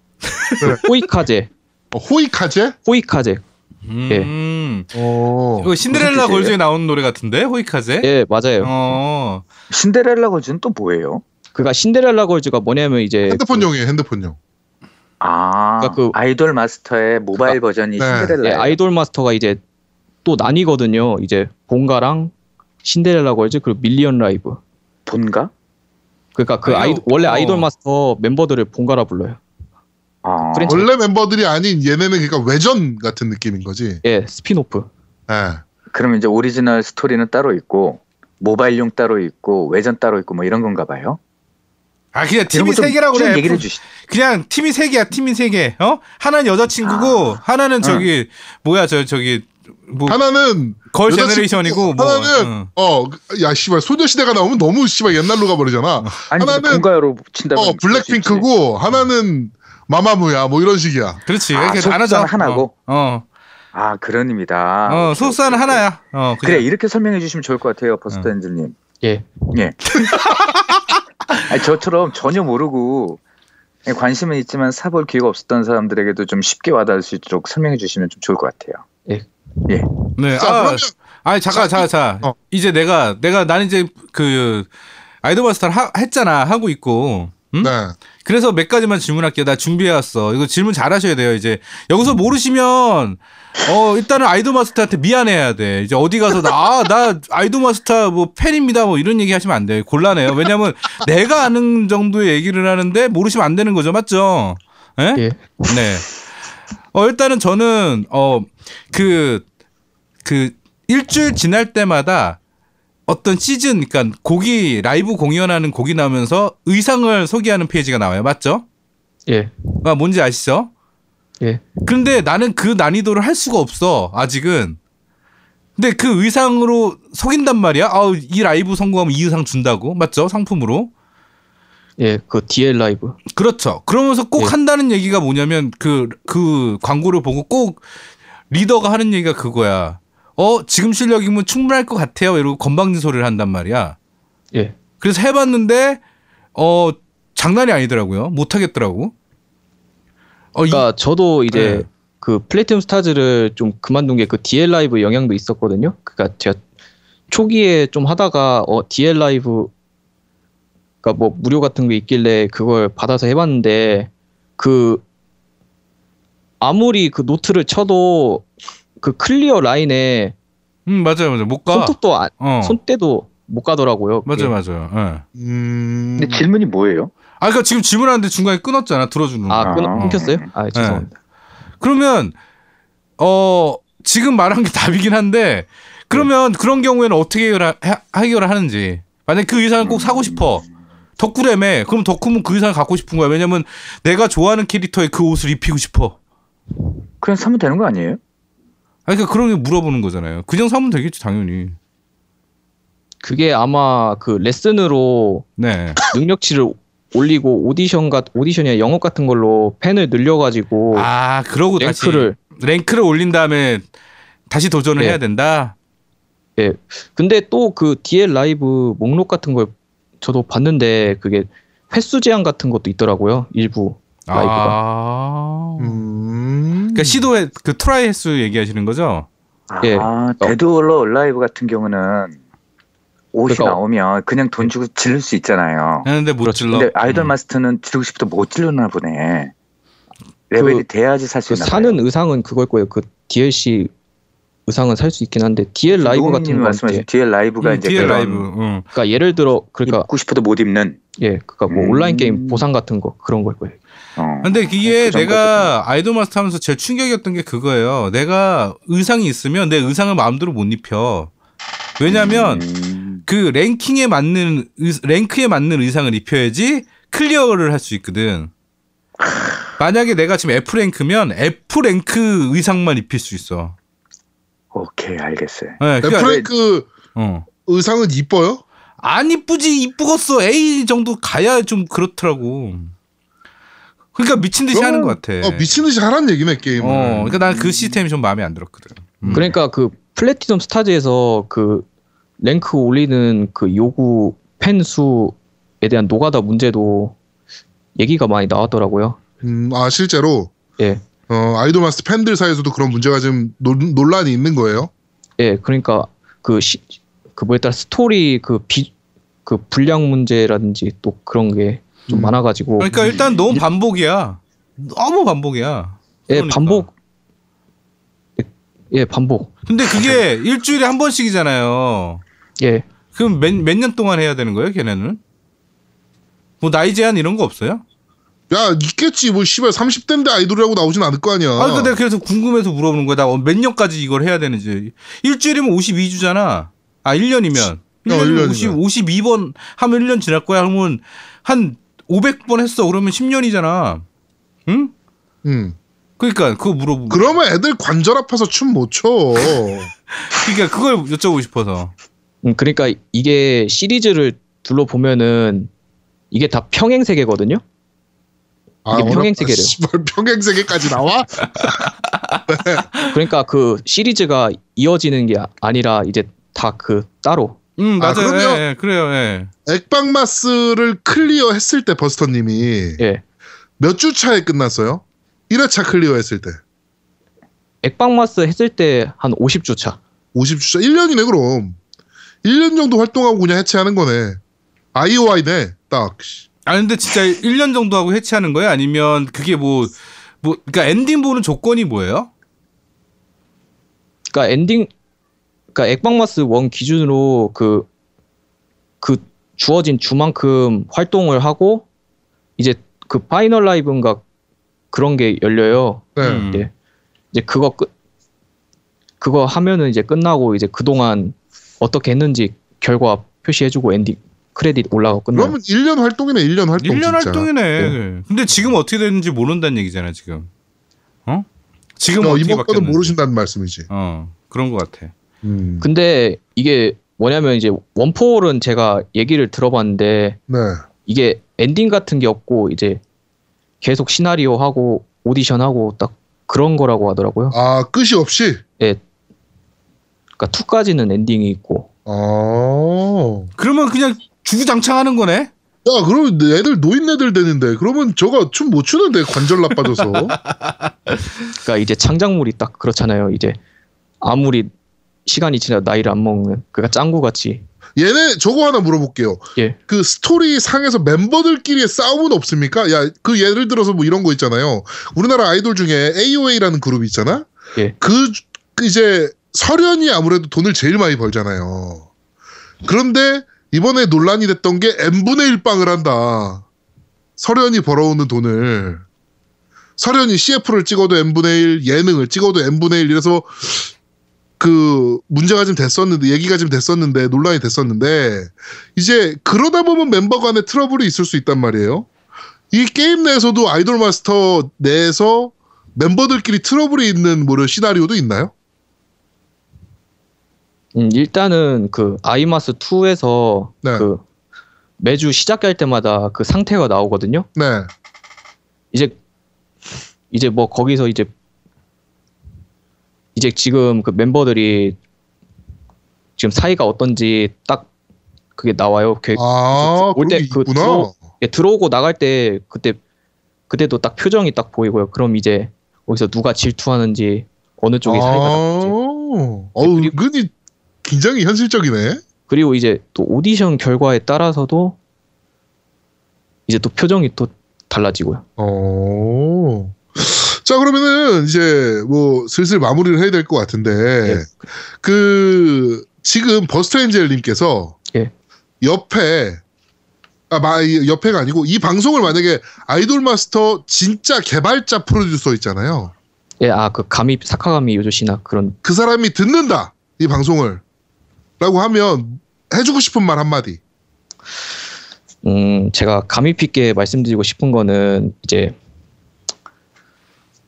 호이카제, 어, 호이카제? 호이카제. 음. 어. 이거 신데렐라? 걸즈에 나오는 노래 같은데 호이카제? 예, 맞아요. 어. 신데렐라 거즈는 또 뭐예요? 그러니까 신데렐라 걸즈가 뭐냐면 이제 핸드폰용이에요 핸드폰용 아, 그러니까 그- 아이돌 마스터의 모바일 버전이 네. 신데렐라. 예, 아이돌 마스터가 이제 또 나뉘거든요. 이제 본가랑 신데렐라 걸즈 그리고 밀리언 라이브. 본가? 그러니까 그 아니요. 아이 원래 어. 아이돌 마스터 멤버들을 본가라 불러요. 아, 원래 멤버들이 아닌 얘네는 그러니까 외전 같은 느낌인 거지 예, 스피노프. 예. 그러면 이제 오리지널 스토리는 따로 있고 모바일용 따로 있고 외전 따로 있고 뭐 이런 건가 봐요. 아 그냥 팀이 세 개라고 쭉 그래. 얘기를 해주시. 그냥 팀이 세 개야. 팀이 세 개. 어? 하나는 여자친구고 하나는 저기 뭐야 저 저기 뭐 하나는 걸 제너레이션이고 뭐 하나는 응. 어야 씨발 소녀시대가 나오면 너무 씨발 옛날로 가버리잖아 아니 하나는- 본가로 친다면 어 블랙핑크고 하나는 마마무야 뭐 이런 식이야 그렇지. 아, 이렇게 소속사는 나눠져. 하나고? 어. 아 그런 의미다. 어, 어 소속사는. 하나야. 어. 그래 그냥. 이렇게 설명해 주시면 좋을 것 같아요, 버스터 어. 엔젤님. 예. 예. 아니, 저처럼 전혀 모르고 관심은 있지만 사볼 기회가 없었던 사람들에게도 좀 쉽게 와닿을 수 있도록 설명해 주시면 좀 좋을 것 같아요. 네. 자 아, 그러면 아니 잠깐 잠깐 자. 어. 이제 내가 내가 나는 이제 그 아이돌 마스터를 하, 했잖아. 하고 있고. 응? 네 그래서 몇 가지만 질문할게요. 나 준비해왔어. 이거 질문 잘 하셔야 돼요. 이제 여기서 모르시면 어 일단은 아이돌 마스터한테 미안해야 돼. 이제 어디 가서 나나 아이돌 마스터 뭐 팬입니다. 뭐 이런 얘기 하시면 안 돼. 곤란해요. 왜냐면 내가 아는 정도의 얘기를 하는데 모르시면 안 되는 거죠. 맞죠? 예? 예. 네. 어 일단은 저는 어그그 일주일 지날 때마다 어떤 시즌, 그러니까 곡이 라이브 공연하는 곡이 나오면서 의상을 소개하는 페이지가 나와요. 맞죠? 예. 아 뭔지 아시죠? 예. 그런데 나는 그 난이도를 할 수가 없어. 아직은. 근데 그 의상으로 속인단 말이야. 아, 이 라이브 성공하면 이 의상 준다고. 맞죠? 상품으로. 예. 그 DL 라이브. 그렇죠. 그러면서 꼭 예. 한다는 얘기가 뭐냐면 그, 그 광고를 보고 꼭 리더가 하는 얘기가 그거야. 어, 지금 실력이면 충분할 것 같아요. 이러고 건방진 소리를 한단 말이야. 예. 그래서 해봤는데, 어, 장난이 아니더라고요. 못 하겠더라고. 어, 이- 그러니까 저도 이제 네. 그 Platinum Stars를 좀 그만둔 게 그 DL 라이브 영향도 있었거든요. 그러니까 제가 초기에 좀 하다가 어 DL 라이브 그러니까 뭐 무료 같은 게 있길래 그걸 받아서 해봤는데 그 아무리 그 노트를 쳐도 그 clear 라인에 음, 맞아요, 맞아요. 못 가. 손톱도 안, 어. 손때도 못 가더라고요. 그게. 맞아요, 맞아요. 예. 음... 근데 질문이 뭐예요? 아, 그러니까 지금 질문하는데 중간에 끊었잖아. 들어주는 거. 아 끊, 아. 끊겼어요? 아 죄송합니다. 그러면 어 지금 말한 게 답이긴 한데 그러면 그런 경우에는 어떻게 해결하, 해결을 하는지 만약 그 의상을 꼭 사고 싶어 덕후래매 그럼 덕후면 그 의상을 갖고 싶은 거야 왜냐면 내가 좋아하는 캐릭터의 그 옷을 입히고 싶어 그냥 사면 되는 거 아니에요? 그러니까 그런 게 물어보는 거잖아요. 그냥 사면 되겠지 당연히. 그게 아마 그 레슨으로 네. 능력치를 올리고 오디션 같 오디션이나 영업 같은 걸로 팬을 늘려가지고 아 그러고 랭크를 다시 랭크를 올린 다음에 다시 도전을 네. 해야 된다. 예. 근데 또 그 DL 라이브 목록 같은 걸 저도 봤는데 그게 횟수 제한 같은 것도 있더라고요. 일부 라이브가. 아. 음. 그러니까 시도해 그 try 횟수 얘기하시는 거죠? 예. 아, Dead or Alive 같은 경우는 옷이 그러니까- 나오면 그냥 돈 주고 질를 수 있잖아요. 하는데 못 질러. 근데 아이돌 음. 마스터는 지르고 싶어도 못 질르나 보네. 레벨이 그- 돼야지 살수 그 있나 사는 봐요. 의상은 그걸 거예요. 그 DLC 의상은 살 수 있긴 한데 DL 라이브 같은 건 말씀하신 DL 라이브가 음, 이제 DL 그런 라이브. 응. 그러니까 예를 들어 그러니까 입고 싶어도 못 입는. 예, 그러니까 뭐 음. 온라인 게임 보상 같은 거 그런 걸 거예요. 어. 근데 이게 그 정도도 내가 아이돌 마스터 하면서 제일 충격이었던 게 그거예요. 내가 의상이 있으면 내 의상을 마음대로 못 입혀. 왜냐면 음. 그 랭킹에 맞는 의- 랭크에 맞는 의상을 입혀야지 클리어를 할 수 있거든. 만약에 내가 지금 F 랭크면 F 랭크 의상만 입힐 수 있어. 오케이 알겠어요. 네, 그러니까- F랭크 어. 의상은 이뻐요? 안 이쁘지 이쁘겠어 A 정도 가야 좀 그렇더라고. 그러니까 미친 듯이 하는 것 같아. 어, 미친 듯이 하란 얘기네 게임을. 어, 그러니까 난 그 시스템이 좀 마음에 안 들었거든. 음. 그러니까 그 플래티넘 스타즈에서 그 랭크 올리는 그 요구 팬 수에 대한 노가다 문제도 얘기가 많이 나왔더라고요. 음, 아 실제로 예. 어, 아이돌 마스터 팬들 사이에서도 그런 문제가 지금 논, 논란이 있는 거예요. 예, 그러니까 그 시, 그 뭐에 따라 스토리 그 비, 그 분량 문제라든지 또 그런 게 좀 음. 많아가지고 그러니까 일단 너무 반복이야. 너무 반복이야. 예, 그러니까. 반복 예, 예, 반복 근데 그게 일주일에 한 번씩이잖아요. 예, 그럼 몇 몇 년 동안 해야 되는 거예요, 걔네는? 뭐 나이 제한 이런 거 없어요? 야 있겠지 뭐 씨발 30대인데 아이돌이라고 나오진 않을 거 아니야. 아, 그러니까 내가 그래서 궁금해서 물어보는 거야. 나 몇 년까지 이걸 해야 되는지. 일주일이면 52주잖아. 아, 1년이면. 1년이면 50, 52번 하면 1년 지날 거야. 그러면 한 500번 했어. 그러면 10년이잖아. 응? 음. 그러니까 그거 물어보고. 그러면 애들 관절 아파서 춤 못 춰. 그러니까 그걸 여쭤보고 싶어서. 음, 그러니까 이게 시리즈를 둘러 보면은 이게 다 평행 세계거든요. 아, 이게. 평행 세계래요. 평행 세계까지 나와? 그러니까 그 시리즈가 이어지는 게 아니라 이제 다 그 따로 음, 아, 맞아요. 그러면- 예, 예, 그래요. 예. 액방마스를 clear 했을 때 버스터님이 예. 몇 주 차에 끝났어요? 1회차 clear 했을 때. 액방마스 했을 때 한 50주 차. 50주 차. 1년이네 그럼. 1년 정도 활동하고 그냥 해체하는 거네. IOI네. 딱. 아 근데 진짜 1년 정도 하고 해체하는 거예요? 아니면 그게 뭐뭐 그러니까 엔딩 보는 조건이 뭐예요? 그러니까 엔딩 그러니까 액방마스 원 기준으로 그그 주어진 주만큼 활동을 하고 이제 그 final 라이브인가 그런 게 열려요. 네. 음. 예. 이제 그거 끝 그거 하면은 이제 끝나고 이제 그동안 어떻게 했는지 결과 표시해주고 ending credit 올라가고 끝나요. 그러면 1년 활동이네. 1년 활동 1년 진짜. 활동이네. 근데 지금 어떻게 되는지 모른다는 얘기잖아, 지금. 어? 지금 어, 어떻게 이번 거는. 모르신다는 말씀이지. 어, 그런 것 같아. 음. 근데 이게 뭐냐면 이제 원포올은 제가 얘기를 들어봤는데 네. 이게 엔딩 같은 게 없고 이제 계속 시나리오 하고 오디션 하고 딱 그런 거라고 하더라고요. 아 끝이 없이. 그러니까 2까지는 엔딩이 있고 아. 그러면 그냥 주구장창 하는 거네? 야, 그러면 애들 노인네들 되는데 그러면 저가 춤 못 추는데 관절 나빠져서. 그러니까 이제 창작물이 딱 그렇잖아요. 이제 아무리 시간이 지나도 나이를 안 먹는 그러니까 짱구 같이 얘네 저거 하나 물어볼게요. 예. 그 스토리 상에서 멤버들끼리의 싸움은 없습니까? 야, 그 예를 들어서 뭐 이런 거 있잖아요. 우리나라 아이돌 중에 AOA라는 그룹이 있잖아. 예. 그, 그 이제 설현이 아무래도 돈을 제일 많이 벌잖아요. 그런데 이번에 논란이 됐던 게 n분의 1빵을 한다. 설현이 벌어오는 돈을. 설현이 CF를 찍어도 n분의 1, 예능을 찍어도 n분의 1 이래서 그 문제가 좀 됐었는데 얘기가 좀 됐었는데 논란이 됐었는데 이제 그러다 보면 멤버 간에 트러블이 있을 수 있단 말이에요. 이 게임 내에서도 아이돌 마스터 내에서 멤버들끼리 트러블이 있는 뭐를 시나리오도 있나요? 음, 일단은 그 아이마스 2에서 네. 그 매주 시작할 때마다 그 상태가 나오거든요. 네. 이제 이제 뭐 거기서 이제 이제 지금 그 멤버들이 지금 사이가 어떤지 딱 그게 나와요. 그 아, 올 그런 때게그 있구나. 들어- 예, 들어오고 나갈 때 그때 그때도 딱 표정이 딱 보이고요. 그럼 이제 거기서 누가 질투하는지 어느 쪽이 사이가 나쁜지 어, 그리고- 은근히 굉장히 현실적이네. 그리고 이제 또 오디션 결과에 따라서도 이제 또 표정이 또 달라지고요. 어. 자, 그러면은 이제 뭐 슬슬 마무리를 해야 될 것 같은데, 예. 그, 지금 버스트엔젤님께서 예. 옆에, 아, 마, 이 옆에가 아니고 이 방송을 만약에 아이돌 마스터 진짜 개발자 프로듀서 있잖아요. 예, 아그 가미 사카가미 요조시나 그런 그 사람이 듣는다! 이 방송을. 라고 하면 해주고 싶은 말 한마디. 음, 제가 감히 있게 말씀드리고 싶은 거는 이제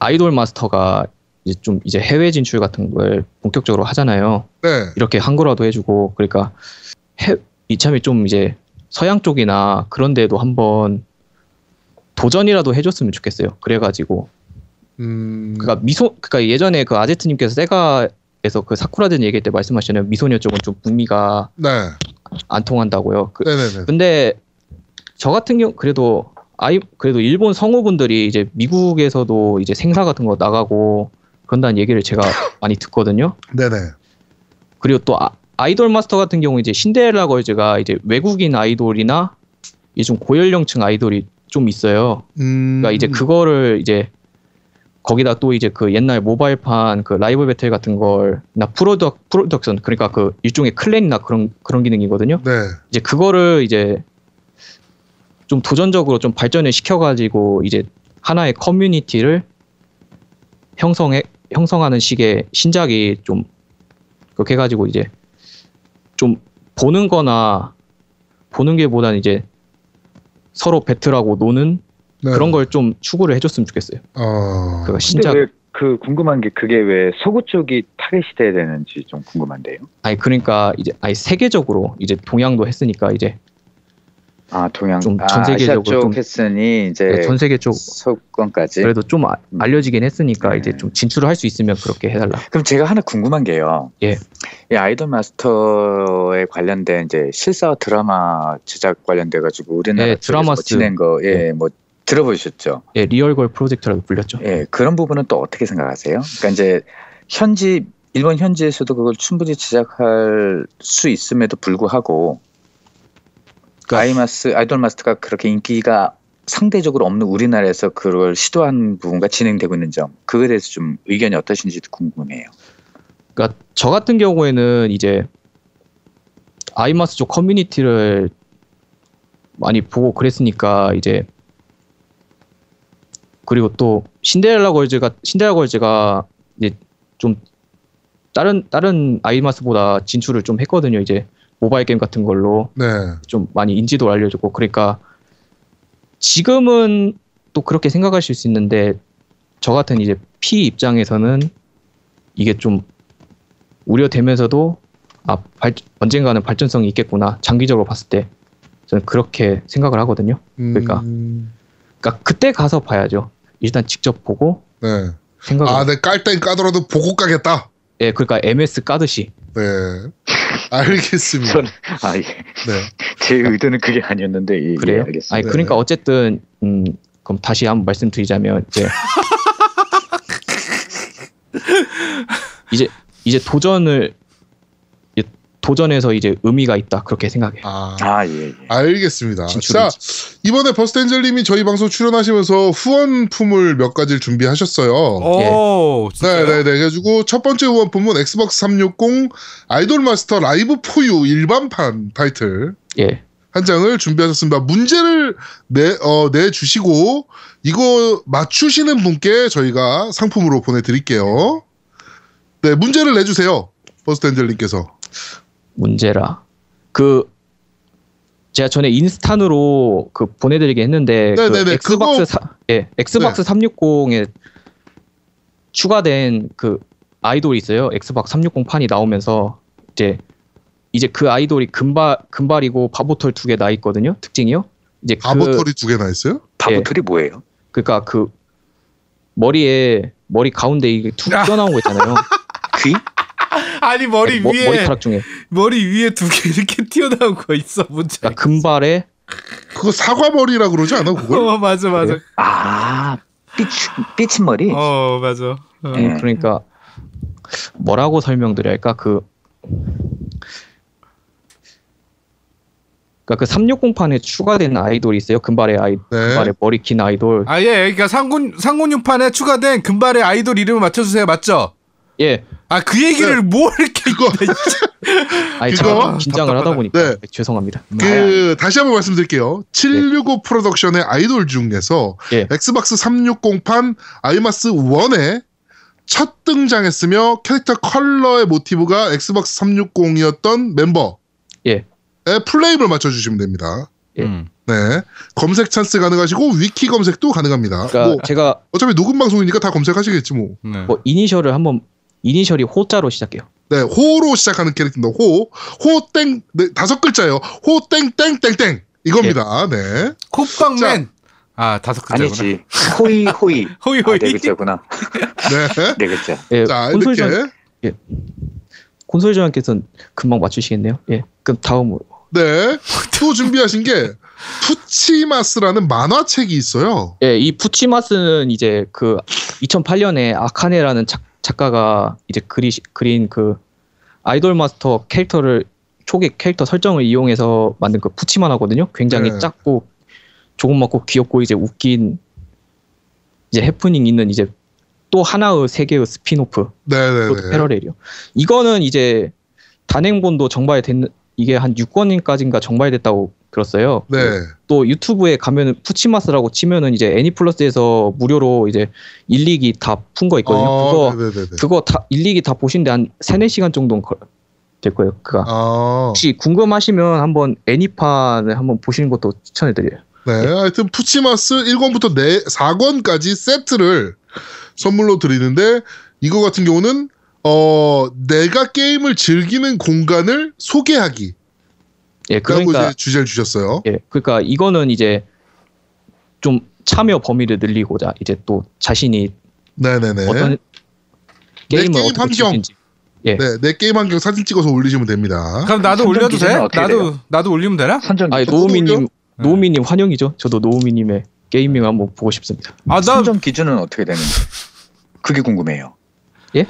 아이돌 마스터가 이제 좀 이제 해외 진출 같은 걸 본격적으로 하잖아요. 네. 이렇게 한 거라도 해주고 그러니까 해, 이참에 좀 이제 서양 쪽이나 그런 데도 한번 도전이라도 해줬으면 좋겠어요. 그래가지고 음. 그러니까 미소 그러니까 예전에 그 아제트님께서 세가에서 그 사쿠라든 얘기할 때 말씀하셨잖아요. 미소녀 쪽은 좀 북미가 네. 안 통한다고요. 그, 네네네. 근데 저 같은 경우 그래도 아이 그래도 일본 성우분들이 이제 미국에서도 이제 생사 같은 거 나가고 그런다는 얘기를 제가 많이 듣거든요. 네네. 그리고 또 아이돌 마스터 같은 경우 이제 신데렐라 걸즈가 이제 외국인 아이돌이나 이제 좀 고연령층 아이돌이 좀 있어요. 음. 그러니까 이제 그거를 이제 거기다 또 이제 그 옛날 모바일판 그 라이브 배틀 같은 걸나 프로덕 프로덕션 그러니까 그 일종의 clan이나 그런 그런 기능이거든요. 네. 이제 그거를 이제 좀 도전적으로 좀 발전을 시켜가지고 이제 하나의 커뮤니티를 형성해 형성하는 식의 신작이 좀 그렇게 해가지고 이제 좀 보는 거나 보는 게보다는 이제 서로 배틀하고 노는 네. 그런 걸 좀 추구를 해줬으면 좋겠어요. 어. 그 근데 신작 왜그 궁금한 게 그게 왜 서구 쪽이 타겟이 돼야 되는지 좀 궁금한데요. 아니 그러니까 이제 아니 세계적으로 이제 동양도 했으니까 이제 아 동양 좀전 아, 세계적으로 쪽 좀- 했으니 이제 전 세계 쪽 서구권까지. 그래도 좀 아- 알려지긴 했으니까 네. 이제 좀 진출을 할 수 있으면 그렇게 해달라. 그럼 제가 하나 궁금한 게요. 예. 이 아이돌 마스터에 관련된 이제 실사 드라마 제작 관련돼 가지고 우리나라 네, 쪽에서 드라마스. 뭐 진행 거, 예, 뭐 들어보셨죠? 예, 리얼걸 프로젝트라고 불렸죠. 예, 그런 부분은 또 어떻게 생각하세요? 그러니까 이제 현지 일본 현지에서도 그걸 충분히 제작할 수 있음에도 불구하고 그러니까- 아이마스 아이돌 마스터가 그렇게 인기가 상대적으로 없는 우리나라에서 그걸 시도한 부분과 진행되고 있는 점 그거에 대해서 좀 의견이 어떠신지도 궁금해요. 그러니까 저 같은 경우에는 이제 아이마스 쪽 커뮤니티를 많이 보고 그랬으니까 이제 그리고 또 신데렐라 걸즈가 신데렐라 걸즈가 이제 좀 다른 다른 아이마스보다 진출을 좀 했거든요. 이제 모바일 게임 같은 걸로 네. 좀 많이 인지도 알려줬고 그러니까 지금은 또 그렇게 생각하실 수 있는데 저 같은 이제 P 입장에서는 이게 좀 우려되면서도 아 발, 언젠가는 발전성이 있겠구나 장기적으로 봤을 때 저는 그렇게 생각을 하거든요. 그러니까. 음, 그러니까 그때 가서 봐야죠. 일단 직접 보고 네. 생각을 아, 내 깔땐 까더라도 보고 까겠다. 예 그러니까 MS 까듯이 네. 알겠습니다. 전- 아, 예. 네. 제 의도는 그게 아니었는데 예, 예, 그래요. 알겠습니다. 아니 그러니까 어쨌든 음 그럼 다시 한번 말씀드리자면 이제 이제 이제 도전을 도전에서 이제 의미가 있다 그렇게 생각해요. 아, 아, 예, 예. 알겠습니다. 진출을 자, 이번에 버스텐젤님이 저희 방송 출연하시면서 후원품을 몇 가지를 준비하셨어요. 오, 진짜요? 네네네. 그래가지고 첫 번째 후원품은 엑스박스 360 아이돌 마스터 Live For You 일반판 타이틀 예. 한 장을 준비하셨습니다. 문제를 내, 어, 내주시고 이거 맞추시는 분께 저희가 상품으로 보내드릴게요. 네, 문제를 내주세요. 버스텐젤님께서. 문제라. 그 제가 전에 인스탄으로 그 보내드리긴 했는데 그 네네네, 엑스박스 그거- 사, 예 엑스박스 360에 추가된 그 아이돌이 있어요. 엑스박스 360 판이 나오면서 이제 이제 그 아이돌이 금발 금발이고 바보털 두 개 나 있거든요. 특징이요. 이제 그 바보털이 두 개 나 있어요? 바보털이 뭐예요? 그러니까 그 머리에 머리 가운데 이게 툭 아. 튀어나온 거 있잖아요. 귀? 아니 머리 머, 위에 머리카락 중에 머리 위에 두 개 이렇게 튀어나온 거 있어 뭔지 그러니까 금발에 그거 사과머리라 그러지 않아 그걸? 어 맞아 맞아 아, 삐치, 삐친 머리? 어 맞아 어. 음, 네. 그러니까 뭐라고 설명드려야 할까 그 그러니까 그 360판에 추가된 아이돌이 있어요. 금발의 아이 네. 금발의 머리 긴 아이돌. 아 예 그러니까 상군 상군육판에 추가된 금발의 아이돌 이름을 맞춰주세요 맞죠? 예. 아 그 얘기를 뭘 이렇게 그거 아니 그거? 제가 긴장을 하다 답답하다. 보니까 네. 죄송합니다. 그 다시 한번 말씀드릴게요. 765 프로덕션의 아이돌 중에서 예. 엑스박스 360판 아이마스 1에 첫 등장했으며 캐릭터 컬러의 모티브가 엑스박스 360이었던 멤버의 예. full name을 맞춰주시면 됩니다. 예. 음. 네. 검색 찬스 가능하시고 위키 검색도 가능합니다. 그러니까 뭐 제가 어차피 녹음 방송이니까 다 검색하시겠지 뭐. 네. 뭐 이니셜을 한번 이니셜이 호자로 시작해요. 네, 호로 시작하는 캐릭터입니다. 호, 호땡, 네, 다섯 글자예요. 호땡땡땡땡 이겁니다. 네. 콧방맨 아 다섯 글자구나 아니지. 호이, 호이. 호이 아, 호이 네 글자구나. 네. 네 글자. 예. 자, 콘솔전 이렇게. 콘솔전께서는 금방 맞추시겠네요. 예. 그럼 다음으로 네. 또 준비하신 게 푸치마스라는 만화책이 있어요. 예, 이 푸치마스는 이제 그 2008년에 아카네라는 작, 작가가 이제 그리, 그린 그 아이돌 마스터 캐릭터를 초기 캐릭터 설정을 이용해서 만든 그 푸치만 하거든요. 굉장히 네. 작고 조그맣고 귀엽고 이제 웃긴 이제 해프닝 있는 이제 또 하나의 세계의 스피노프 네네네. 그것도 parallel이요. 이거는 이제 단행본도 정발됐는 이게 한 6권까지인가 정발됐다고 들었어요. 네. 또 유튜브에 가면은 푸치마스라고 치면은 이제 애니플러스에서 무료로 이제 1, 2기 다 푼 거 있거든요. 아, 그거 네네네. 그거 다 1, 2기 다 보시는데 한 3, 4시간 정도는 걸- 될 거예요. 그가 아, 혹시 궁금하시면 한번 애니판을 한번 보시는 것도 추천해 드려요. 네. 하여튼 푸치마스 1권부터 4, 4권까지 세트를 선물로 드리는데 이거 같은 경우는 어 내가 게임을 즐기는 공간을 소개하기. 예, 그러니까 이제 주제를 주셨어요. 예, 그러니까 이거는 이제 좀 참여 범위를 늘리고자 이제 또 자신이 네네네. 어떤 게임을 게임 어떻게 환경. 예. 네, 내 게임 환경 사진 찍어서 올리시면 됩니다. 그럼 나도 올려도 돼? 나도 돼요? 나도 올리면 되나? 선정 아니 노우미님 네. 노우미님 환영이죠. 저도 노우미님의 게이밍 한번 보고 싶습니다. 아 나 선정 기준은 어떻게 되는지 그게 궁금해요. 예?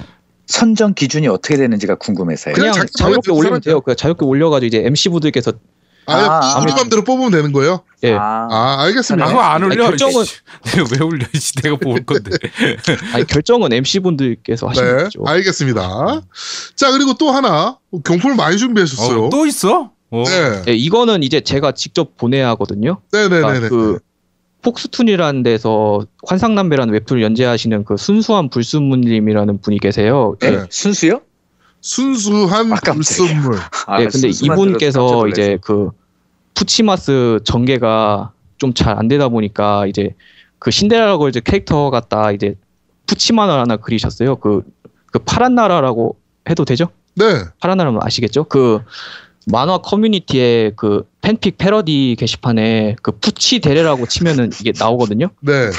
선정 기준이 어떻게 되는지가 궁금해서요. 그냥 그냥 자유롭게 올리면. 돼요. 그 자유롭게 올려가지고 이제 MC 분들께서 아, 아, 우리 아. 맘대로 뽑으면 되는 거예요? 예. 아, 아, 알겠습니다. 아, 그거 안 올려. 아니, 결정은- 씨. 내가 왜 올려? 씨, 내가 볼 건데. 아니 결정은 MC 분들께서 하시는 네, 거죠. 알겠습니다. 자, 그리고 또 하나 경품을 많이 준비하셨어요. 어, 또 있어? 어. 네, 예, 이거는 이제 제가 직접 보내야 하거든요. 네네네. 그러니까 그 폭스툰이라는 데서 환상남배라는 웹툰을 연재하시는 그 순수한 불순물님이라는 분이 계세요. 네. 네? 순수요? 순수한 아. 불순물. 아, 네, 근데 이분께서 이제. 그 푸치마스 전개가 좀 잘 안 되다 보니까 이제 그 신데렐라 걸즈 캐릭터 같다 이제 푸치만을 하나 그리셨어요. 그, 그 파란 나라라고 해도 되죠? 네, 파란 나라면 아시겠죠? 그 만화 커뮤니티에 그 팬픽 패러디 게시판에 그 푸치 데레라고 치면은 이게 나오거든요. 네.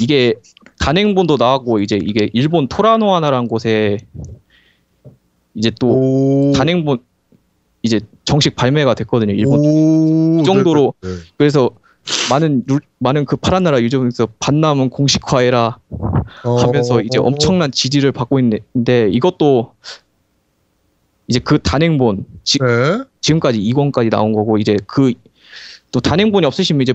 이게 단행본도 나오고 이제 이게 일본 토라노아나라는 곳에 이제 또 오. 단행본 이제 정식 발매가 됐거든요. 일본 오. 그 정도로 네, 네, 네. 그래서 많은 루- 많은 그 파란 나라 유저분께서 반남은 공식화해라 하면서 어, 이제 엄청난 지지를 받고 있는데 이것도 이제 그 단행본 지, 네. 지금까지 2권까지 나온 거고 이제 그 또 단행본이 없으시면 이제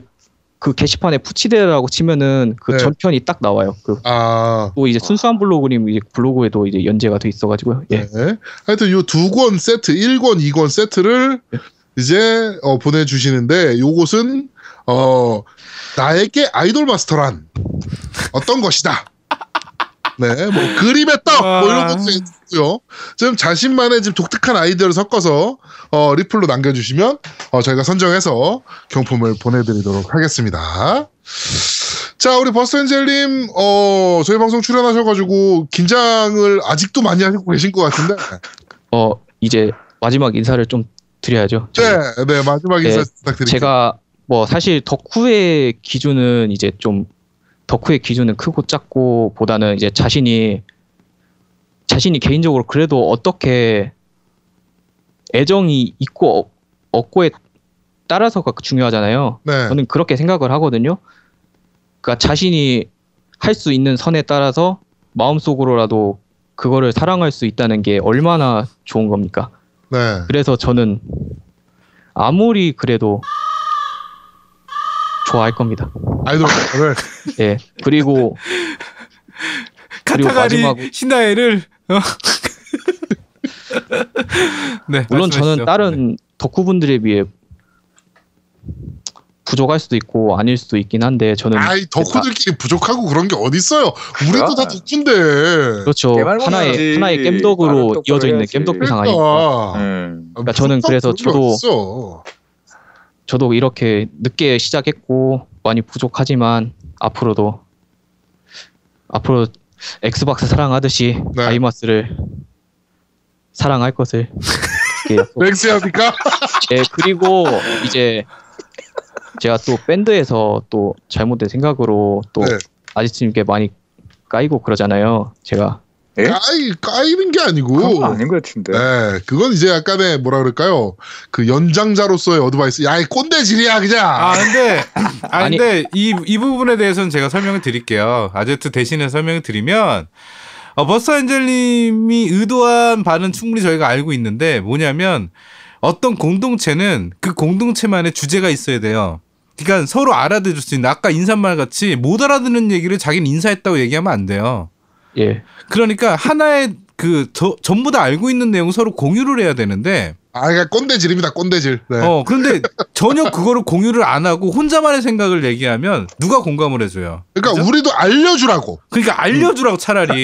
그 게시판에 푸치데라고 치면은 그 네. 전편이 딱 나와요. 그 아. 또 이제 순수한 블로그님 이제 블로그에도 이제 연재가 돼 있어가지고요. 예. 네. 하여튼 요 두 권 세트, 1권, 2권 세트를 네. 이제 어, 보내주시는데 요것은 어 나에게 아이돌 마스터란 어떤 것이다. 네, 뭐 그림의 떡, 뭐 이런 것도 있고요. 지금 자신만의 지금 독특한 아이디어를 섞어서 어, 리플로 남겨주시면 어, 저희가 선정해서 경품을 보내드리도록 하겠습니다. 자, 우리 버스엔젤님, 어, 저희 방송 출연하셔가지고 긴장을 아직도 많이 하고 계신 것 같은데. 어 이제 마지막 인사를 좀 드려야죠. 네, 네 마지막 인사 네, 부탁드립니다. 제가 뭐 사실 덕후의 기준은 이제 좀 덕후의 기준은 크고 작고 보다는 이제 자신이 자신이 개인적으로 그래도 어떻게 애정이 있고 어- 없고에 따라서가 중요하잖아요. 네, 저는 그렇게 생각을 하거든요. 그러니까 자신이 할 수 있는 선에 따라서 마음속으로라도 그거를 사랑할 수 있다는 게 얼마나 좋은 겁니까? 네. 그래서 저는 아무리 그래도 좋아할 겁니다. 아이돌을 예. 그리고 그리고 카타가리 마지막으로- 신나해를 어. 네, 물론 말씀하시죠. 저는 다른 덕후분들에 비해 부족할 수도 있고 아닐 수도 있긴 한데 저는 아이 덕후들끼리 부족하고 그런 게 어딨어요. 우리도 다 그럼. 덕후인데. 그렇죠. 하나의 해야지. 하나의 겜덕으로 이어져 있는. 겜덕 비상 아닙니까? 그러니까. 음. 그러니까 저는 그래서 저도- 어딨어. 저도 이렇게 늦게 시작했고 많이 부족하지만 앞으로도 앞으로 엑스박스 사랑하듯이 네. 아이마스를 사랑할 것을 렉스합니까? 예, 그리고 이제 제가 또 밴드에서 또 잘못된 생각으로 또 네. 아지트님께 많이 까이고 그러잖아요. 제가 예? 까이 까이는 게 아니고. 아닌 것 같은데. 네, 그건 이제 약간의 뭐라 그럴까요? 그 연장자로서의 advice. 야, 이 꼰대질이야 그냥. 아 근데 아 근데 이 이 부분에 대해서는 제가 설명을 드릴게요. 아제트 대신에 설명을 드리면 어, 버스 엔젤님이 의도한 바는 충분히 저희가 알고 있는데 뭐냐면 어떤 공동체는 그 공동체만의 주제가 있어야 돼요. 그러니까 서로 알아들을 수 있는 아까 인사말 같이 못 알아듣는 얘기를 자기는 인사했다고 얘기하면 안 돼요. 예, 그러니까 하나의 그 저- 전부 다 알고 있는 내용 서로 공유를 해야 되는데 아, 그러니까 꼰대질입니다. 꼰대질. 네. 어 그런데 전혀 그거를 공유를 안 하고 혼자만의 생각을 얘기하면 누가 공감을 해줘요. 그러니까 그죠? 우리도 알려주라고. 그러니까 알려주라고 차라리.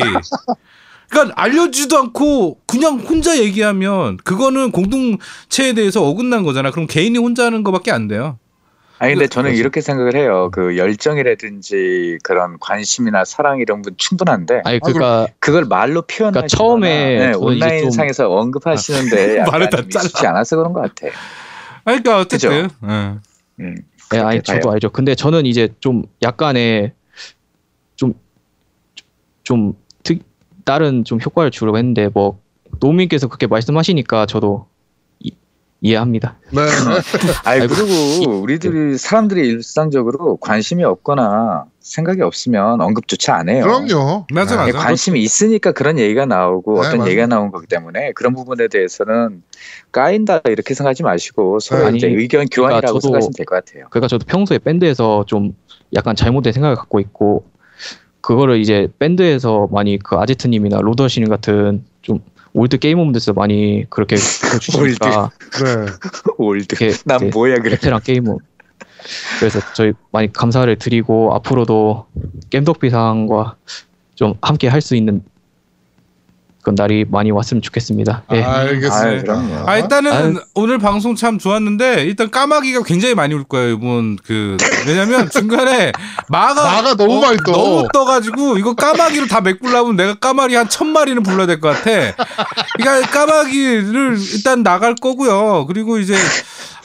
그러니까 알려주지도 않고 그냥 혼자 얘기하면 그거는 공동체에 대해서 어긋난 거잖아. 그럼 개인이 혼자 하는 거밖에 안 돼요. 아니 근데 그- 저는 그렇죠. 이렇게 생각을 해요. 그 열정이라든지 그런 관심이나 사랑 이런 분 충분한데 아니 그러니까 그걸 말로 표현하시거나 그러니까 처음에 네, 저는 이제 온라인 좀- 상에서 언급하시는데 말을 약간 다좀 익숙지 않아서 그런 것 같아. 아니, 그러니까 어쨌든? 응. 음, 네, 아니 저도. 알죠. 근데 저는 이제 좀 약간의 좀좀 특, 다른 좀 효과를 주려고 했는데 뭐 노민께서 그렇게 말씀하시니까 저도 이, 이해합니다. 네. 아니 그리고 우리들이 사람들이 일상적으로 관심이 없거나 생각이 없으면 언급조차 안 해요. 그럼요. 맞아, 네. 맞아. 예, 관심이 있으니까 그런 얘기가 나오고 네, 어떤 맞아요. 얘기가 나온 거기 때문에 그런 부분에 대해서는 까인다 이렇게 생각하지 마시고 서로 아니, 이제 의견 교환이라고 그러니까 저도- 생각하시면 될 것 같아요. 그러니까 저도 평소에 밴드에서 좀 약간 잘못된 생각을 갖고 있고 그거를 이제 밴드에서 많이 그 아제트님이나 로더신 같은 좀 old 게이머분들께서 많이 그렇게 보여주시니까 네. old. 이렇게 난 이제 뭐야 그래. 베테랑 게이머 그래서 저희 많이 감사를 드리고 앞으로도 겜덕비상과 좀 함께 할 수 있는 그런 날이 많이 왔으면 좋겠습니다. 예. 알겠습니다. 아유, 그럼요. 아 일단은 아유. 오늘 방송 참 좋았는데 일단 까마귀가 굉장히 많이 올 거예요 이번 그 왜냐면 중간에 마가 마가 너무 많이 떠. 너무 떠가지고 이거 까마귀를 다 메꾸려면 내가 까마귀 한 천 마리는 불러야 될 것 같아. 그러니까 까마귀를 일단 나갈 거고요. 그리고 이제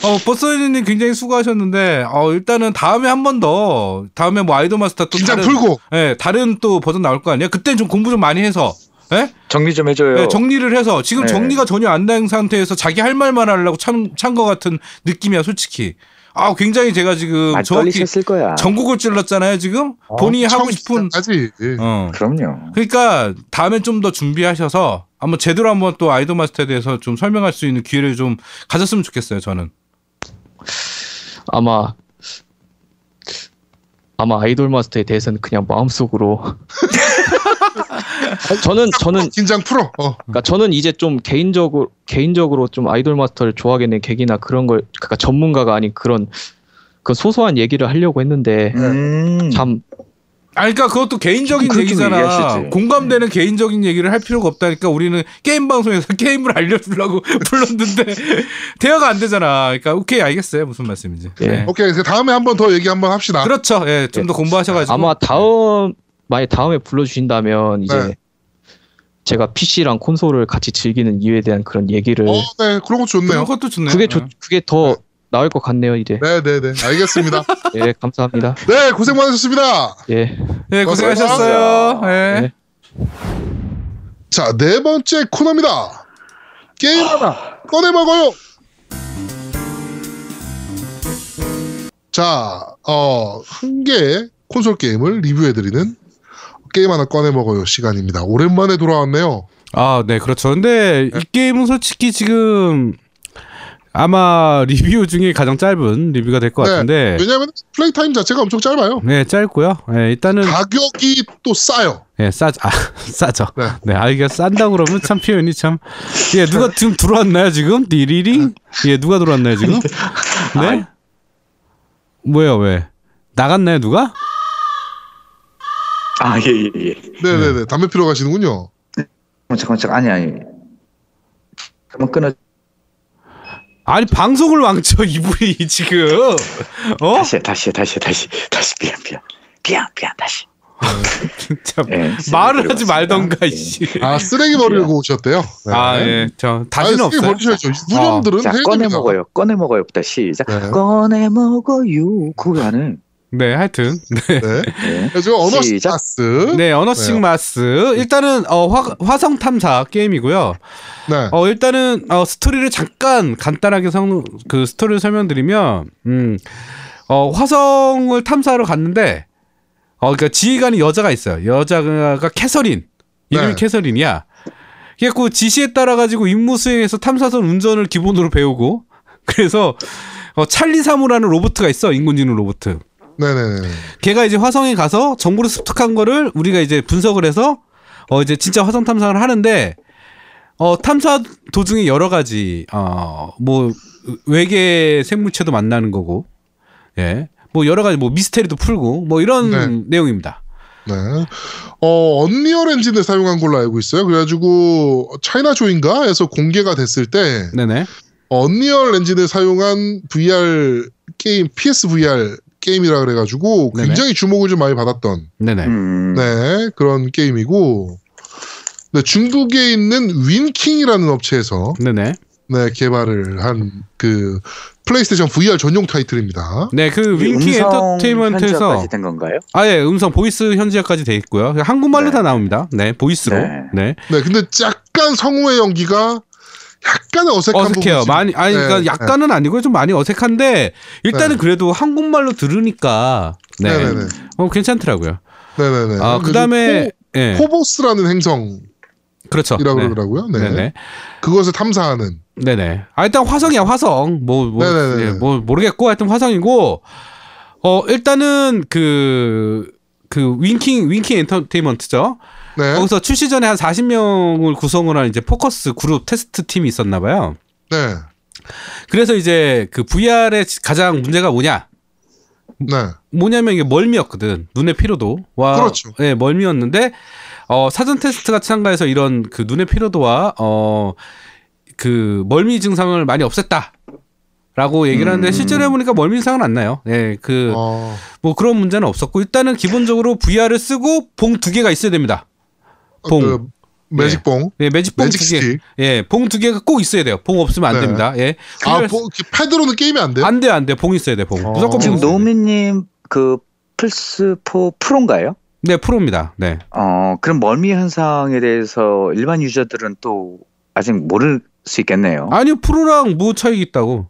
어 버스님 굉장히 수고하셨는데 어 일단은 다음에 한 번 더 다음에 뭐 아이돌 마스터 또 긴장 다른 풀고. 예 다른 또 버전 나올 거 아니야? 그땐 좀 공부 좀 많이 해서 예? 정리 좀 해줘요. 네, 정리를 해서 지금 네. 정리가 전혀 안 된 상태에서 자기 할 말만 하려고 찬것 같은 느낌이야 솔직히. 아 굉장히 제가 지금 많이 정확히. 전국을 찔렀잖아요 지금 본인이 하고 싶은. 하지. 어. 그럼요. 그러니까 다음에 좀 더 준비하셔서 한번 제대로 한번 또 아이돌 마스터에 대해서 좀 설명할 수 있는 기회를 좀 가졌으면 좋겠어요 저는. 아마 아마 아이돌 마스터에 대해서는 그냥 마음속으로 저는 저는 긴장 풀어. 어. 그러니까 저는 이제 좀 개인적으로 개인적으로 좀 아이돌 마스터를 좋아하게 된 계기나 그런 걸 그러니까 전문가가 아닌 그런 그 소소한 얘기를 하려고 했는데 음. 참 아 그러니까 그것도 개인적인 얘기잖아. 얘기하시지. 공감되는 개인적인 얘기를 할 필요가 없다니까 우리는 게임 방송에서 게임을 알려주려고 불렀는데 대화가 안 되잖아. 그러니까 오케이 알겠어요 무슨 말씀인지. 예. 네. 오케이. 그 다음에 한번 더 얘기 한번 합시다. 그렇죠. 예, 좀더 공부하셔가지고 아마 다음 만약 다음에 불러주신다면 이제 네. 제가 PC랑 콘솔을 같이 즐기는 이유에 대한 그런 얘기를 어, 네, 그런 거 좋네요. 그런 것도 좋네요. 그게 좋 네. 그게 더 나을 것 같네요 이제. 네, 네, 네. 알겠습니다. 예 감사합니다. 네, 고생 많으셨습니다. 예. 네, 고생하셨어요. 네. 네. 자, 네 번째 코너입니다. 게임 하나 꺼내 먹어요. 자, 어, 한 개의 콘솔 게임을 리뷰해드리는 게임 하나 꺼내 먹어요 시간입니다. 오랜만에 돌아왔네요. 아, 네, 그렇죠. 근데 이 게임은 솔직히 지금 아마 리뷰 중에 가장 짧은 리뷰가 될것 네. 같은데. 왜냐하면 play time 자체가 엄청 짧아요. 네, 짧고요. 네, 일단은 가격이 또 싸요. 네, 싸, 아, 싸죠. 네. 네, 아, 이게 싼다 그러면 참 표현이 참. 예, 누가 지금 들어왔나요, 지금? 디리링? 예, 누가 들어왔나요, 지금? 네? 뭐예요, 왜? 나갔나요, 누가? 아, 예, 예, 예. 네네 네. 담배 피러 가시는군요. 잠깐만, 잠깐만, 잠깐. 아니, 아니. 한번 끊어. 아니, 방송을 왕쳐, 이분이 지금. 어? 다시, 해, 다시, 해, 다시, 해, 다시, 다시, 미안, 미안. 미안, 미안, 다시. 진짜. 예, 말을 하지. 말던가, 예. 이씨. 아 쓰레기 버리고 오셨대요. 네. 아, 예. 저, 다시는 쓰레기 없어요. 버리셔야죠. 무념들은 자, 해야 꺼내 됩니다. 먹어요. 꺼내 먹어요 부터 시작. 네. 꺼내 먹어요. 그거 하는. 네, 하여튼. 네. 네. 네. 그래서 Unearthing Mars. 네, Unearthing Mars. 일단은 어, 화, 화성 탐사 게임이고요. 네. 어, 일단은 어, 스토리를 잠깐 간단하게 성, 그 스토리를 설명드리면 음. 어, 화성을 탐사하러 갔는데 어, 그러니까 지휘관이 여자가 있어요. 여자가 캐서린. 이름이 네. 캐서린이야. 그래갖고 지시에 따라 가지고 임무 수행해서 탐사선 운전을 기본으로 배우고 그래서 어, 찰리 사무라는 로봇가 있어 인공지능 로봇. 네네네. 걔가 이제 화성에 가서 정보를 습득한 거를 우리가 이제 분석을 해서 어 이제 진짜 화성 탐사를 하는데 어 탐사 도중에 여러 가지 어뭐 외계 생물체도 만나는 거고 예. 뭐 여러 가지 뭐 미스테리도 풀고 뭐 이런 네. 내용입니다. 네. 어, 언리얼 엔진을 사용한 걸로 알고 있어요. 그래가지고, 차이나 조인가에서 공개가 됐을 때, 네네. Unreal Engine을 사용한 VR 게임, PSVR 게임이라 그래가지고, 네네. 굉장히 주목을 좀 많이 받았던, 네네. 음. 네, 그런 게임이고, 네, 중국에 있는 윈킹이라는 업체에서, 네네. 네, 개발을 한, 그, 플레이스테이션 VR 전용 타이틀입니다. 네, 그 음성 엔터테인먼트에서 된 건가요? 아 예 음성 보이스 현지화까지 돼 있고요. 한국말로 네. 다 나옵니다. 네, 보이스로. 네. 네. 네, 근데 약간 성우의 연기가 약간 어색한 어색해요. 많이 아니 네, 그러니까 약간은 아니고 좀 많이 어색한데 일단은 네. 그래도 한국말로 들으니까 네. 네네네. 어 괜찮더라고요. 네네네. 아, 그다음에 예. 포, 포보스라는 행성이라고 그렇죠. 네. 그러더라고요. 네. 네네. 그것을 탐사하는. 네네. 아 일단 화성이야, 화성. 뭐, 뭐, 네네네. 예, 뭐 모르겠고 하여튼 화성이고 어 일단은 그그 윙킹 윙킹 엔터테인먼트죠. 네. 거기서 출시 전에 한 40명을 구성을 한 이제 포커스 그룹 테스트 팀이 있었나 봐요. 네. 그래서 이제 그 VR의 가장 문제가 뭐냐? 네. 뭐냐면 이게 멀미였거든. 눈의 피로도와 그렇죠. 예, 멀미였는데 어 사전 테스트가 참가해서 이런 그 눈의 피로도와 어 그 멀미 증상을 많이 없앴다 라고 얘기를 하는데 음. 실제로 해보니까 멀미 증상은 안 나요. 예, 그뭐 어, 그런 문제는 없었고 일단은 기본적으로 VR을 쓰고 봉 두 개가 있어야 됩니다. 봉. 그 매직봉. 예, 매직봉 매직 두 개. 예, 봉 두 개가 꼭 있어야 돼요. 봉 없으면 안 네. 됩니다. 예. 아, 이렇게 패드로는 게임이 안 돼요? 안 돼, 안 돼. 봉 있어야 돼, 봉. 어. 무조건 봉 지금. 노미님 그 플스 4 프로인가요? 네, 프로입니다. 네. 어, 그럼 멀미 현상에 대해서 일반 유저들은 또 아직 모를 수 있겠네요. 아니, 프로랑 뭐 차이 있다고.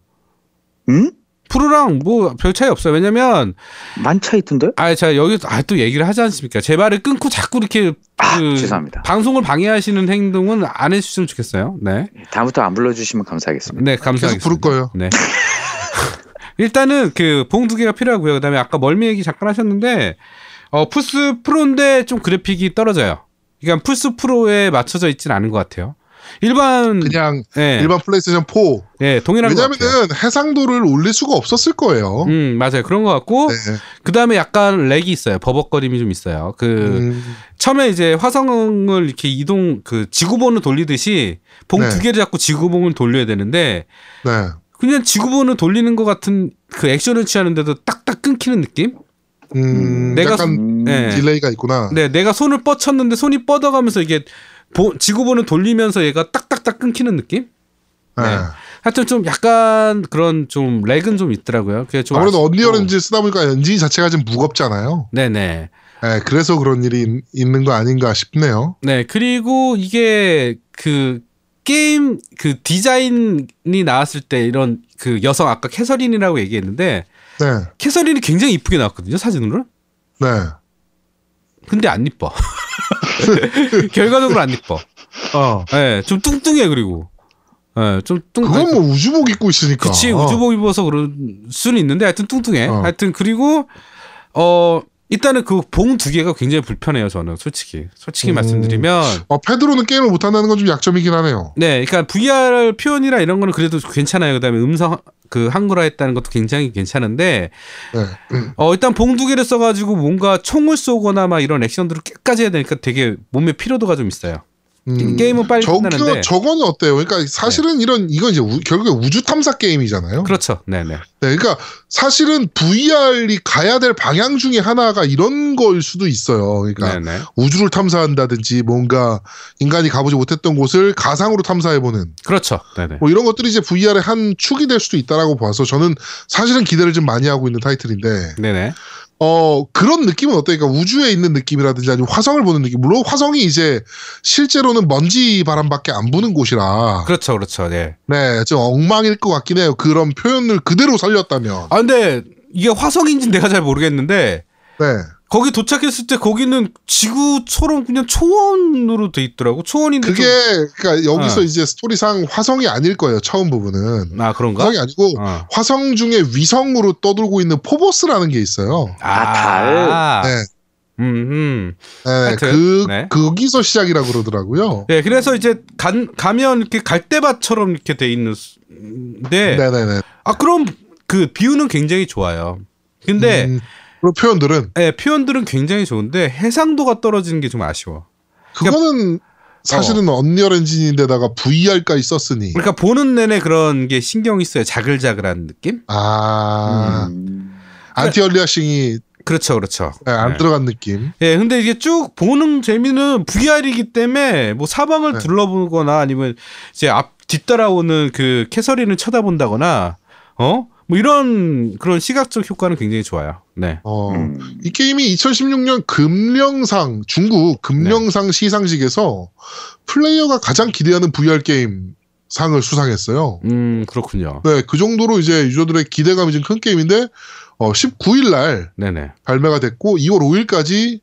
응? 프로랑 뭐 별 차이 없어요. 왜냐면 만차 있던데? 아 제가 여기서 아, 또 얘기를 하지 않습니까? 제 말을 끊고 자꾸 이렇게 아, 그 죄송합니다. 방송을 방해하시는 행동은 안 해주셨으면 좋겠어요. 네, 다음부터 안 불러주시면 감사하겠습니다. 네 감사하겠습니다. 부를 거예요. 네. 일단은 그 봉 두 개가 필요하고요. 그다음에 아까 멀미 얘기 잠깐 하셨는데 어 플스 프로인데 좀 그래픽이 떨어져요. 그러니까 플스 프로에 맞춰져 있진 않은 것 같아요. 일반 그냥 예, 일반 플레이스테이션 4. 예 동일한. 왜냐면은 해상도를 올릴 수가 없었을 거예요. 음 맞아요 그런 것 같고 네. 그다음에 약간 lag이 있어요 버벅거림이 좀 있어요 그 음, 처음에 이제 화성을 이렇게 이동 그 지구본을 돌리듯이 봉 네. 두 개를 잡고 지구본을 돌려야 되는데 네. 그냥 지구본을 돌리는 것 같은 그 액션을 취하는데도 딱딱 끊기는 느낌? 음, 내가 약간 음, 네. delay가 있구나. 네, 내가 손을 뻗쳤는데 손이 뻗어가면서 이게 보, 지구본을 돌리면서 얘가 딱딱딱 끊기는 느낌? 네. 네. 하여튼 좀 약간 그런 좀 lag은 좀 있더라고요. 그게 좀 아무래도 아쉽고. Unreal Engine 쓰다 보니까 엔진 자체가 좀 무겁잖아요. 네네. 네, 그래서 그런 일이 있- 있는 거 아닌가 싶네요. 네 그리고 이게 그 게임 그 디자인이 나왔을 때 이런 그 여성 아까 캐서린이라고 얘기했는데 네, 캐서린이 굉장히 이쁘게 나왔거든요 사진으로. 네. 근데 안 이뻐. 결과적으로 안 이뻐. 어. 예, 좀 뚱뚱해 그리고. 예, 좀 뚱. 그건 뭐 우주복 입고 있으니까. 그치 우주복 입어서 그런 수는 있는데 하여튼 뚱뚱해. 어. 하여튼 그리고 어 일단은 그 봉 두 개가 굉장히 불편해요 저는 솔직히 솔직히 음. 말씀드리면 어, 패드로는 게임을 못 한다는 건 좀 약점이긴 하네요. 네, 그러니까 VR 표현이나 이런 거는 그래도 괜찮아요. 그다음에 음성 그 한글화 했다는 것도 굉장히 괜찮은데 네. 어 일단 봉 두 개를 써가지고 뭔가 총을 쏘거나 막 이런 액션들을 끝까지 해야 되니까 되게 몸에 피로도가 좀 있어요. 음, 게임은 빨리 저거 끝나는데 저거는 어때요? 그러니까 사실은 이런 이건 이제 우- 결국에 우주 탐사 게임이잖아요. 그렇죠. 네네. 네, 그러니까 사실은 VR이 가야 될 방향 중에 하나가 이런 걸 수도 있어요. 그러니까 네네. 우주를 탐사한다든지 뭔가 인간이 가보지 못했던 곳을 가상으로 탐사해보는 그렇죠. 네네. 뭐 이런 것들이 이제 VR의 한 축이 될 수도 있다라고 봐서 저는 사실은 기대를 좀 많이 하고 있는 타이틀인데 네네. 어 그런 느낌은 어때요? 그러니까 우주에 있는 느낌이라든지 아니면 화성을 보는 느낌. 물론 화성이 이제 실제로는 먼지 바람밖에 안 부는 곳이라 그렇죠. 그렇죠. 네. 네, 좀 엉망일 것 같긴 해요. 그런 표현을 그대로 살렸다면. 아 근데 이게 화성인지 내가 잘 모르겠는데 네. 거기 도착했을 때 거기는 지구처럼 그냥 초원으로 돼 있더라고. 초원인데 그게 좀- 그러니까 여기서 어. 이제 스토리상 화성이 아닐 거예요. 처음 부분은. 아 그런가? 화성이 아니고 어. 화성 중에 위성으로 떠돌고 있는 포보스라는 게 있어요. 아, 달. 네. 음, 음. 네, 하여튼, 그 네. 거기서 시작이라 그러더라고요. 네, 그래서 이제 간, 가면 이렇게 갈대밭처럼 이렇게 돼 있는데, 네, 네, 네. 아 그럼 그 비유는 굉장히 좋아요. 근데 음, 그런 표현들은 예, 표현들은 굉장히 좋은데 해상도가 떨어지는 게 좀 아쉬워. 그거는 사실은 언리얼 엔진인데다가 VR까지 썼으니 그러니까 보는 내내 그런 게 신경이 써요. 자글자글한 느낌? 아 음. anti-aliasing이 그렇죠, 그렇죠. 네, 안 네. 들어간 느낌. 예, 근데 이게 쭉 보는 재미는 VR이기 때문에 뭐 사방을 네. 둘러보거나 아니면 이제 앞 뒤따라오는 그 캐서린을 쳐다본다거나 어? 뭐 이런 그런 시각적 효과는 굉장히 좋아요. 네. 어, 음. 이 게임이 2016년 금령상 중국 금령상 네. 시상식에서 플레이어가 가장 기대하는 VR 게임 상을 수상했어요. 음, 그렇군요. 네, 그 정도로 이제 유저들의 기대감이 좀 큰 게임인데 어, 19일 날 네네. 발매가 됐고 2월 5일까지 어,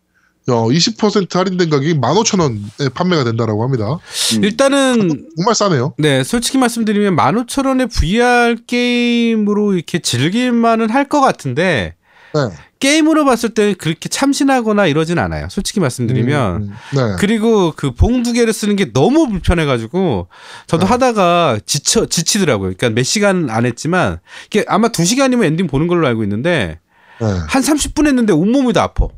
20% 할인된 가격이 15,000원에 판매가 된다라고 합니다. 음. 일단은 정말 싸네요. 네, 솔직히 말씀드리면 15,000원의 VR 게임으로 이렇게 즐길만은 할 것 같은데 네. 게임으로 봤을 때 그렇게 참신하거나 이러진 않아요. 솔직히 말씀드리면 음, 네. 그리고 그 봉 두 개를 쓰는 게 너무 불편해가지고 저도 네. 하다가 지쳐 지치더라고요. 그러니까 몇 시간 안 했지만 이게 아마 두 시간이면 엔딩 보는 걸로 알고 있는데 네. 한 30분 했는데 온몸이 다 아파.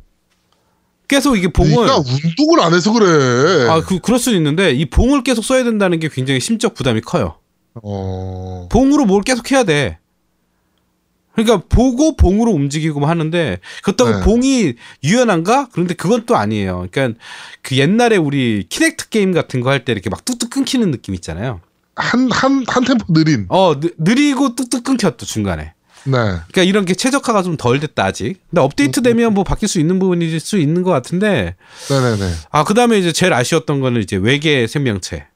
계속 이게 봉을 네가 운동을 안 해서 그래. 아 그 그럴 수는 있는데 이 봉을 계속 써야 된다는 게 굉장히 심적 부담이 커요. 어. 봉으로 뭘 계속 해야 돼. 그러니까 보고 봉으로 움직이고 뭐 하는데 그렇다고 네. 봉이 유연한가? 그런데 그건 또 아니에요. 그러니까 그 옛날에 우리 Kinect 게임 같은 거 할 때 이렇게 막 뚝뚝 끊기는 느낌 있잖아요. 한, 한, 한 템포 느린. 어 느, 느리고 뚝뚝 끊겼또 중간에. 네. 그러니까 이런 게 최적화가 좀 덜 됐다 아직. 근데 업데이트 되면 뭐 바뀔 수 있는 부분일 수 있는 것 같은데. 네네네. 아 그다음에 이제 제일 아쉬웠던 거는 이제 외계 생명체.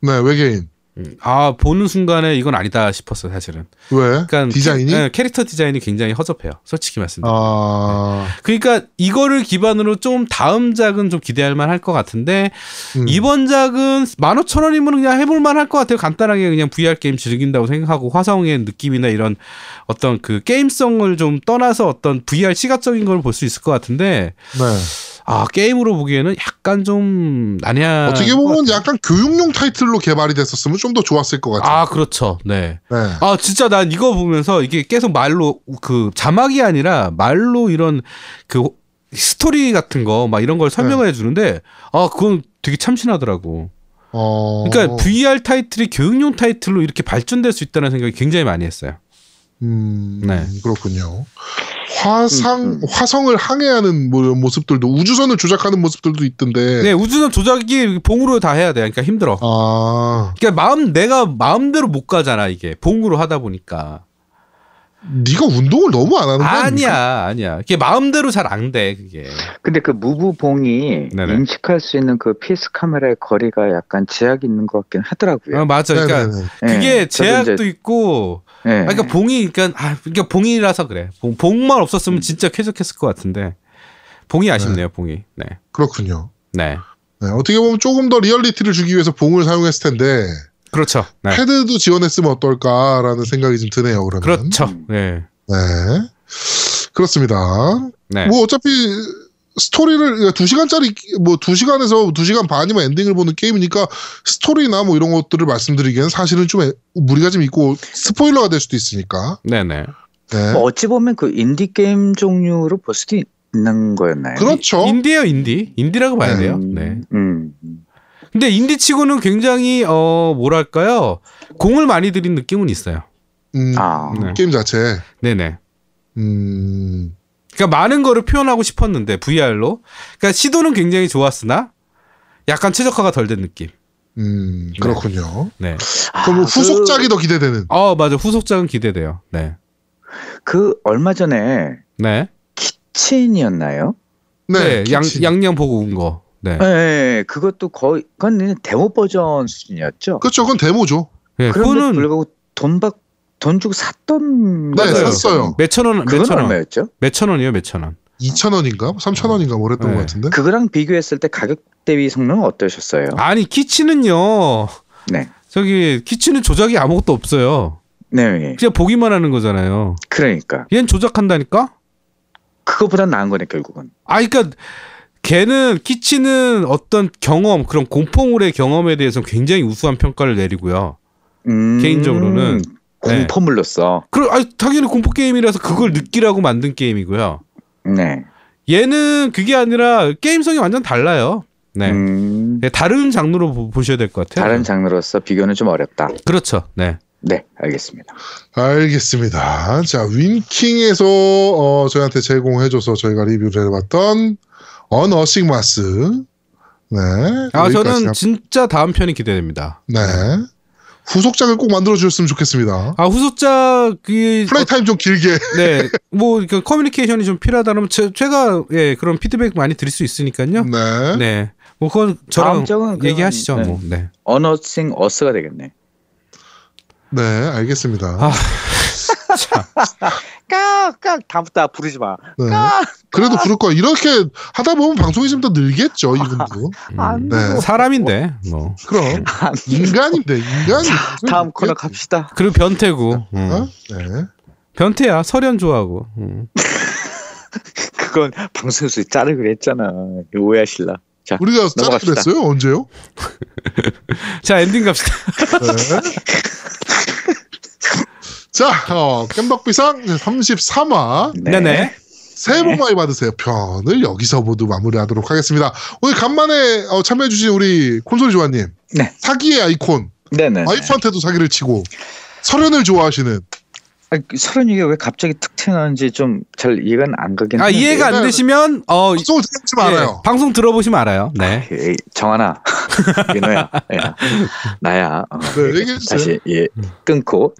네, 외계인. 음, 아 보는 순간에 이건 아니다 싶었어요 사실은. 왜? 그러니까 디자인이? 캐, 네, 캐릭터 디자인이 굉장히 허접해요. 솔직히 말씀드리면. 아. 그러니까 이거를 기반으로 좀 다음 작은 좀 기대할 만할 것 같은데 음. 이번 작은 15,000원이면 그냥 해볼 만할 것 같아요. 간단하게 그냥 VR 게임 즐긴다고 생각하고 화성의 느낌이나 이런 어떤 그 게임성을 좀 떠나서 어떤 VR 시각적인 걸 볼 수 있을 것 같은데 네. 아 게임으로 보기에는 약간 좀 난해한 어떻게 것 보면. 약간 교육용 타이틀로 개발이 됐었으면 좀 더 좋았을 것 같아요. 아 그렇죠. 네. 네. 아 진짜 난 이거 보면서 이게 계속 말로 그 자막이 아니라 말로 이런 그 스토리 같은 거 막 이런 걸 설명을 해주는데 아 그건 되게 참신하더라고. 어. 그러니까 VR 타이틀이 교육용 타이틀로 이렇게 발전될 수 있다는 생각이 굉장히 많이 했어요. 음. 네. 그렇군요. 화상 음, 음. 화성을 항해하는 뭐 모습들도 우주선을 조작하는 모습들도 있던데. 네, 우주선 조작이 봉으로 다 해야 돼. 그러니까 힘들어. 아, 그러니까 마음 내가 마음대로 못 가잖아 이게 봉으로 하다 보니까. 네가 운동을 너무 안 하는 거 아니야? 아니야, 아니야. 그게 마음대로 잘 안 돼 그게. 근데 그 Move봉이 네네. 인식할 수 있는 그 PS 카메라의 거리가 약간 제약이 있는 것 같긴 하더라고요. 어, 맞아. 그러니까 네네네. 예, 그게 저도 제약도 이제- 있고. 예. 아, 그러니까 봉이 그러니까 아, 그러니까 봉이라서 그래. 봉, 봉만 없었으면 진짜 쾌적했을 것 같은데. 봉이 아쉽네요, 봉이. 네. 그렇군요. 네. 네, 어떻게 보면 조금 더 리얼리티를 주기 위해서 봉을 사용했을 텐데 그렇죠. 네. 패드도 지원했으면 어떨까라는 생각이 좀 드네요. 그러면. 그렇죠. 네. 네. 그렇습니다. 네. 뭐 어차피 스토리를 두 시간짜리 뭐 두 시간에서 두 시간 반이면 엔딩을 보는 게임이니까 스토리나 뭐 이런 것들을 말씀드리기에는 사실은 좀 애- 무리가 좀 있고 스포일러가 될 수도 있으니까. 네네. 네. 뭐 어찌 보면 그 인디 게임 종류로 볼 수도 있는 거였나요? 그렇죠. 인디예요, 인디. 인디라고 봐야 네. 돼요. 음, 네. 음. 근데 인디 치고는 굉장히 어 뭐랄까요 공을 많이 들인 느낌은 있어요. 음, 아. 네. 게임 자체. 네네. 음, 그러니까 많은 거를 표현하고 싶었는데 VR로. 그러니까 시도는 굉장히 좋았으나 약간 최적화가 덜 된 느낌. 음, 그렇군요. 네. 그럼 뭐 아, 후속작이 더 기대되는. 어 맞아 후속작은 기대돼요. 네. 그, 그 얼마 전에 네. 키친이었나요? 네, 양 Kitchen. 양양 보고 온 거. 네. 네. 그것도 거의 그건 데모 버전 수준이었죠. 그렇죠. 그건 데모죠. 네. 그런데 그거는 불구하고 돈 받, 돈 주고 샀던 네, 거예요. 샀어요. 몇천 원, 몇천 원, 얼마였죠? 몇천 원이요, 몇천 원. 2,000원인가? 3,000원인가 뭐 그랬던 네. 것 같은데. 그거랑 비교했을 때 가격 대비 성능은 어떠셨어요? 아니 Kitchen은요. 네. 저기 Kitchen은 조작이 아무것도 없어요. 네. 그냥 보기만 하는 거잖아요. 그러니까 얘는 조작한다니까? 그거보단 나은 거네 결국은. 아, 그러니까 걔는 키치는 어떤 경험, 그런 공포물의 경험에 대해서 굉장히 우수한 평가를 내리고요. 음, 개인적으로는. 네. 공포물로서. 그럼 아, 당연히 공포 게임이라서 그걸 느끼라고 만든 게임이고요. 네. 얘는 그게 아니라 게임성이 완전 달라요. 네. 음, 네, 다른 장르로 보- 보셔야 될 것 같아요. 다른 장르로서 비교는 좀 어렵다. 그렇죠. 네. 네, 알겠습니다. 알겠습니다. 자, Winking에서 어, 저희한테 제공해줘서 저희가 리뷰를 해봤던 Unearthing Mars. 네. 아, 저는 합- 진짜 다음 편이 기대됩니다. 네. 후속작을 꼭 만들어 주셨으면 좋겠습니다. 아, 후속작 그 플레이 타임 좀 길게. 네. 뭐 그 커뮤니케이션이 좀 필요하다면 제, 제가 예, 그런 피드백 많이 드릴 수 있으니까요. 네. 네. 뭐 그건 저랑 얘기하시죠, 네. 뭐. 네. 언어싱 어스가 되겠네. 네, 알겠습니다. 아, 참. 깍깍 다음부터 부르지 마. 네. 그래도 부를 거야. 이렇게 하다 보면 방송이 좀 더 늘겠죠, 이분도. 음, 네. 사람인데 뭐. 그럼. 인간인데, 인간이. 다음 코너 갑시다. 그리고 변태고. 음. 어? 네. 변태야. 설현 좋아하고. 음. 그건 방송에서 자르기로 했잖아. 오해하실라. 자, 우리가 넘어갑시다. 그랬어요? 언제요? 자, 엔딩 갑시다. 네. 자, 어, 깸덕비상 33화. 네, 네. 새해 복 많이 받으세요. 편을 여기서 모두 마무리하도록 하겠습니다. 오늘 간만에 어, 참여해주신 우리 콘솔이 조아님. 네. 사기의 아이콘. 네네. 와이프한테도 사기를 치고. 설현을 좋아하시는. 아, 서른 이게 왜 갑자기 툭 튀어나오는지 좀 잘 이해가 안 가긴 아. 이해가 안 되시면 어 방송을 듣지 예, 말아요. 방송 들어보시면 알아요. 네. 에이, 정하나 민호야 야, 나야 어, 네, 얘기해주세요. 다시 예 끊고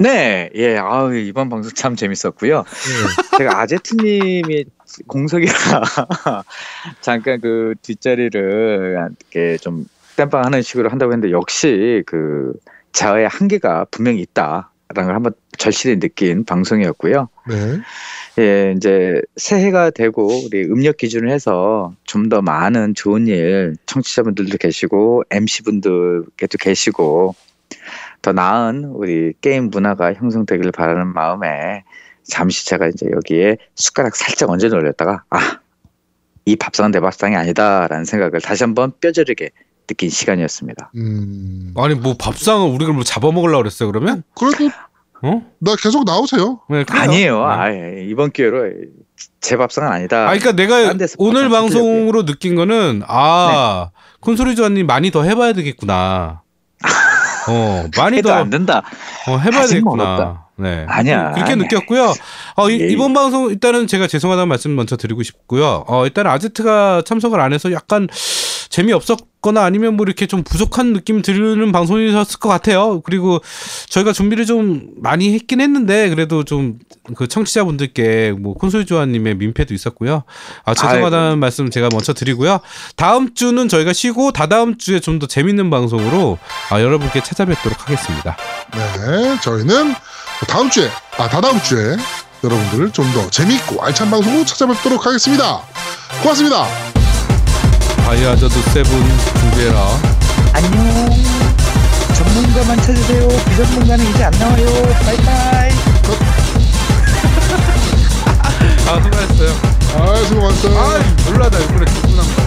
네, 예, 아우, 이번 방송 참 재밌었고요. 네. 제가 아제트님이 공석이라 잠깐 그 뒷자리를 이렇게 좀 땜빵하는 식으로 한다고 했는데 역시 그 자아의 한계가 분명히 있다라는 걸 한번 절실히 느낀 방송이었고요. 네. 예, 이제 새해가 되고 우리 음력 기준을 해서 좀 더 많은 좋은 일 청취자분들도 계시고 MC분들께도 계시고 더 나은 우리 게임 문화가 형성되기를 바라는 마음에 잠시 제가 이제 여기에 숟가락 살짝 얹어 놓으렸다가 아, 이 밥상은 내 밥상이 아니다라는 생각을 다시 한번 뼈저리게 느낀 시간이었습니다. 음. 아니 뭐 밥상을 우리가 뭐 잡아먹으려고 그랬어요 그러면? 그래도 어? 나 계속 나오세요. 네. 아니에요. 네. 아, 이번 기회로 제 밥상은 아니다. 아, 그러니까 내가 오늘 방송으로 느낀 거는 아 콘솔이 조아님 많이 더 해봐야 되겠구나. 어 많이 해도 더안 된다. 어, 해봐야 되겠구나. 네. 아니야, 그렇게 아니야. 느꼈고요. 어, 이, 예. 이번 방송 일단은 제가 죄송하다는 말씀 먼저 드리고 싶고요. 어, 일단 아제트가 참석을 안 해서 약간 재미없었거나 아니면 뭐 이렇게 좀 부족한 느낌 들는 방송이었을 것 같아요. 그리고 저희가 준비를 좀 많이 했긴 했는데 그래도 좀 그 청취자분들께 뭐 콘솔 조아님의 민폐도 있었고요. 아, 죄송하다는 아이고. 말씀 제가 먼저 드리고요. 다음 주는 저희가 쉬고 다다음 주에 좀 더 재밌는 방송으로 아, 여러분께 찾아뵙도록 하겠습니다. 네, 저희는 다음 주에, 아, 다다음 주에 여러분들을 좀 더 재미있고 알찬 방송으로 찾아뵙도록 하겠습니다. 고맙습니다. Biohazard seven 준비해라. 안녕. 전문가만 찾으세요. 비전문가는 이제 안 나와요. Bye bye. 아 수고했어요. 아 수고 많았어. 아 몰라 나 이번에 죽고 난 거.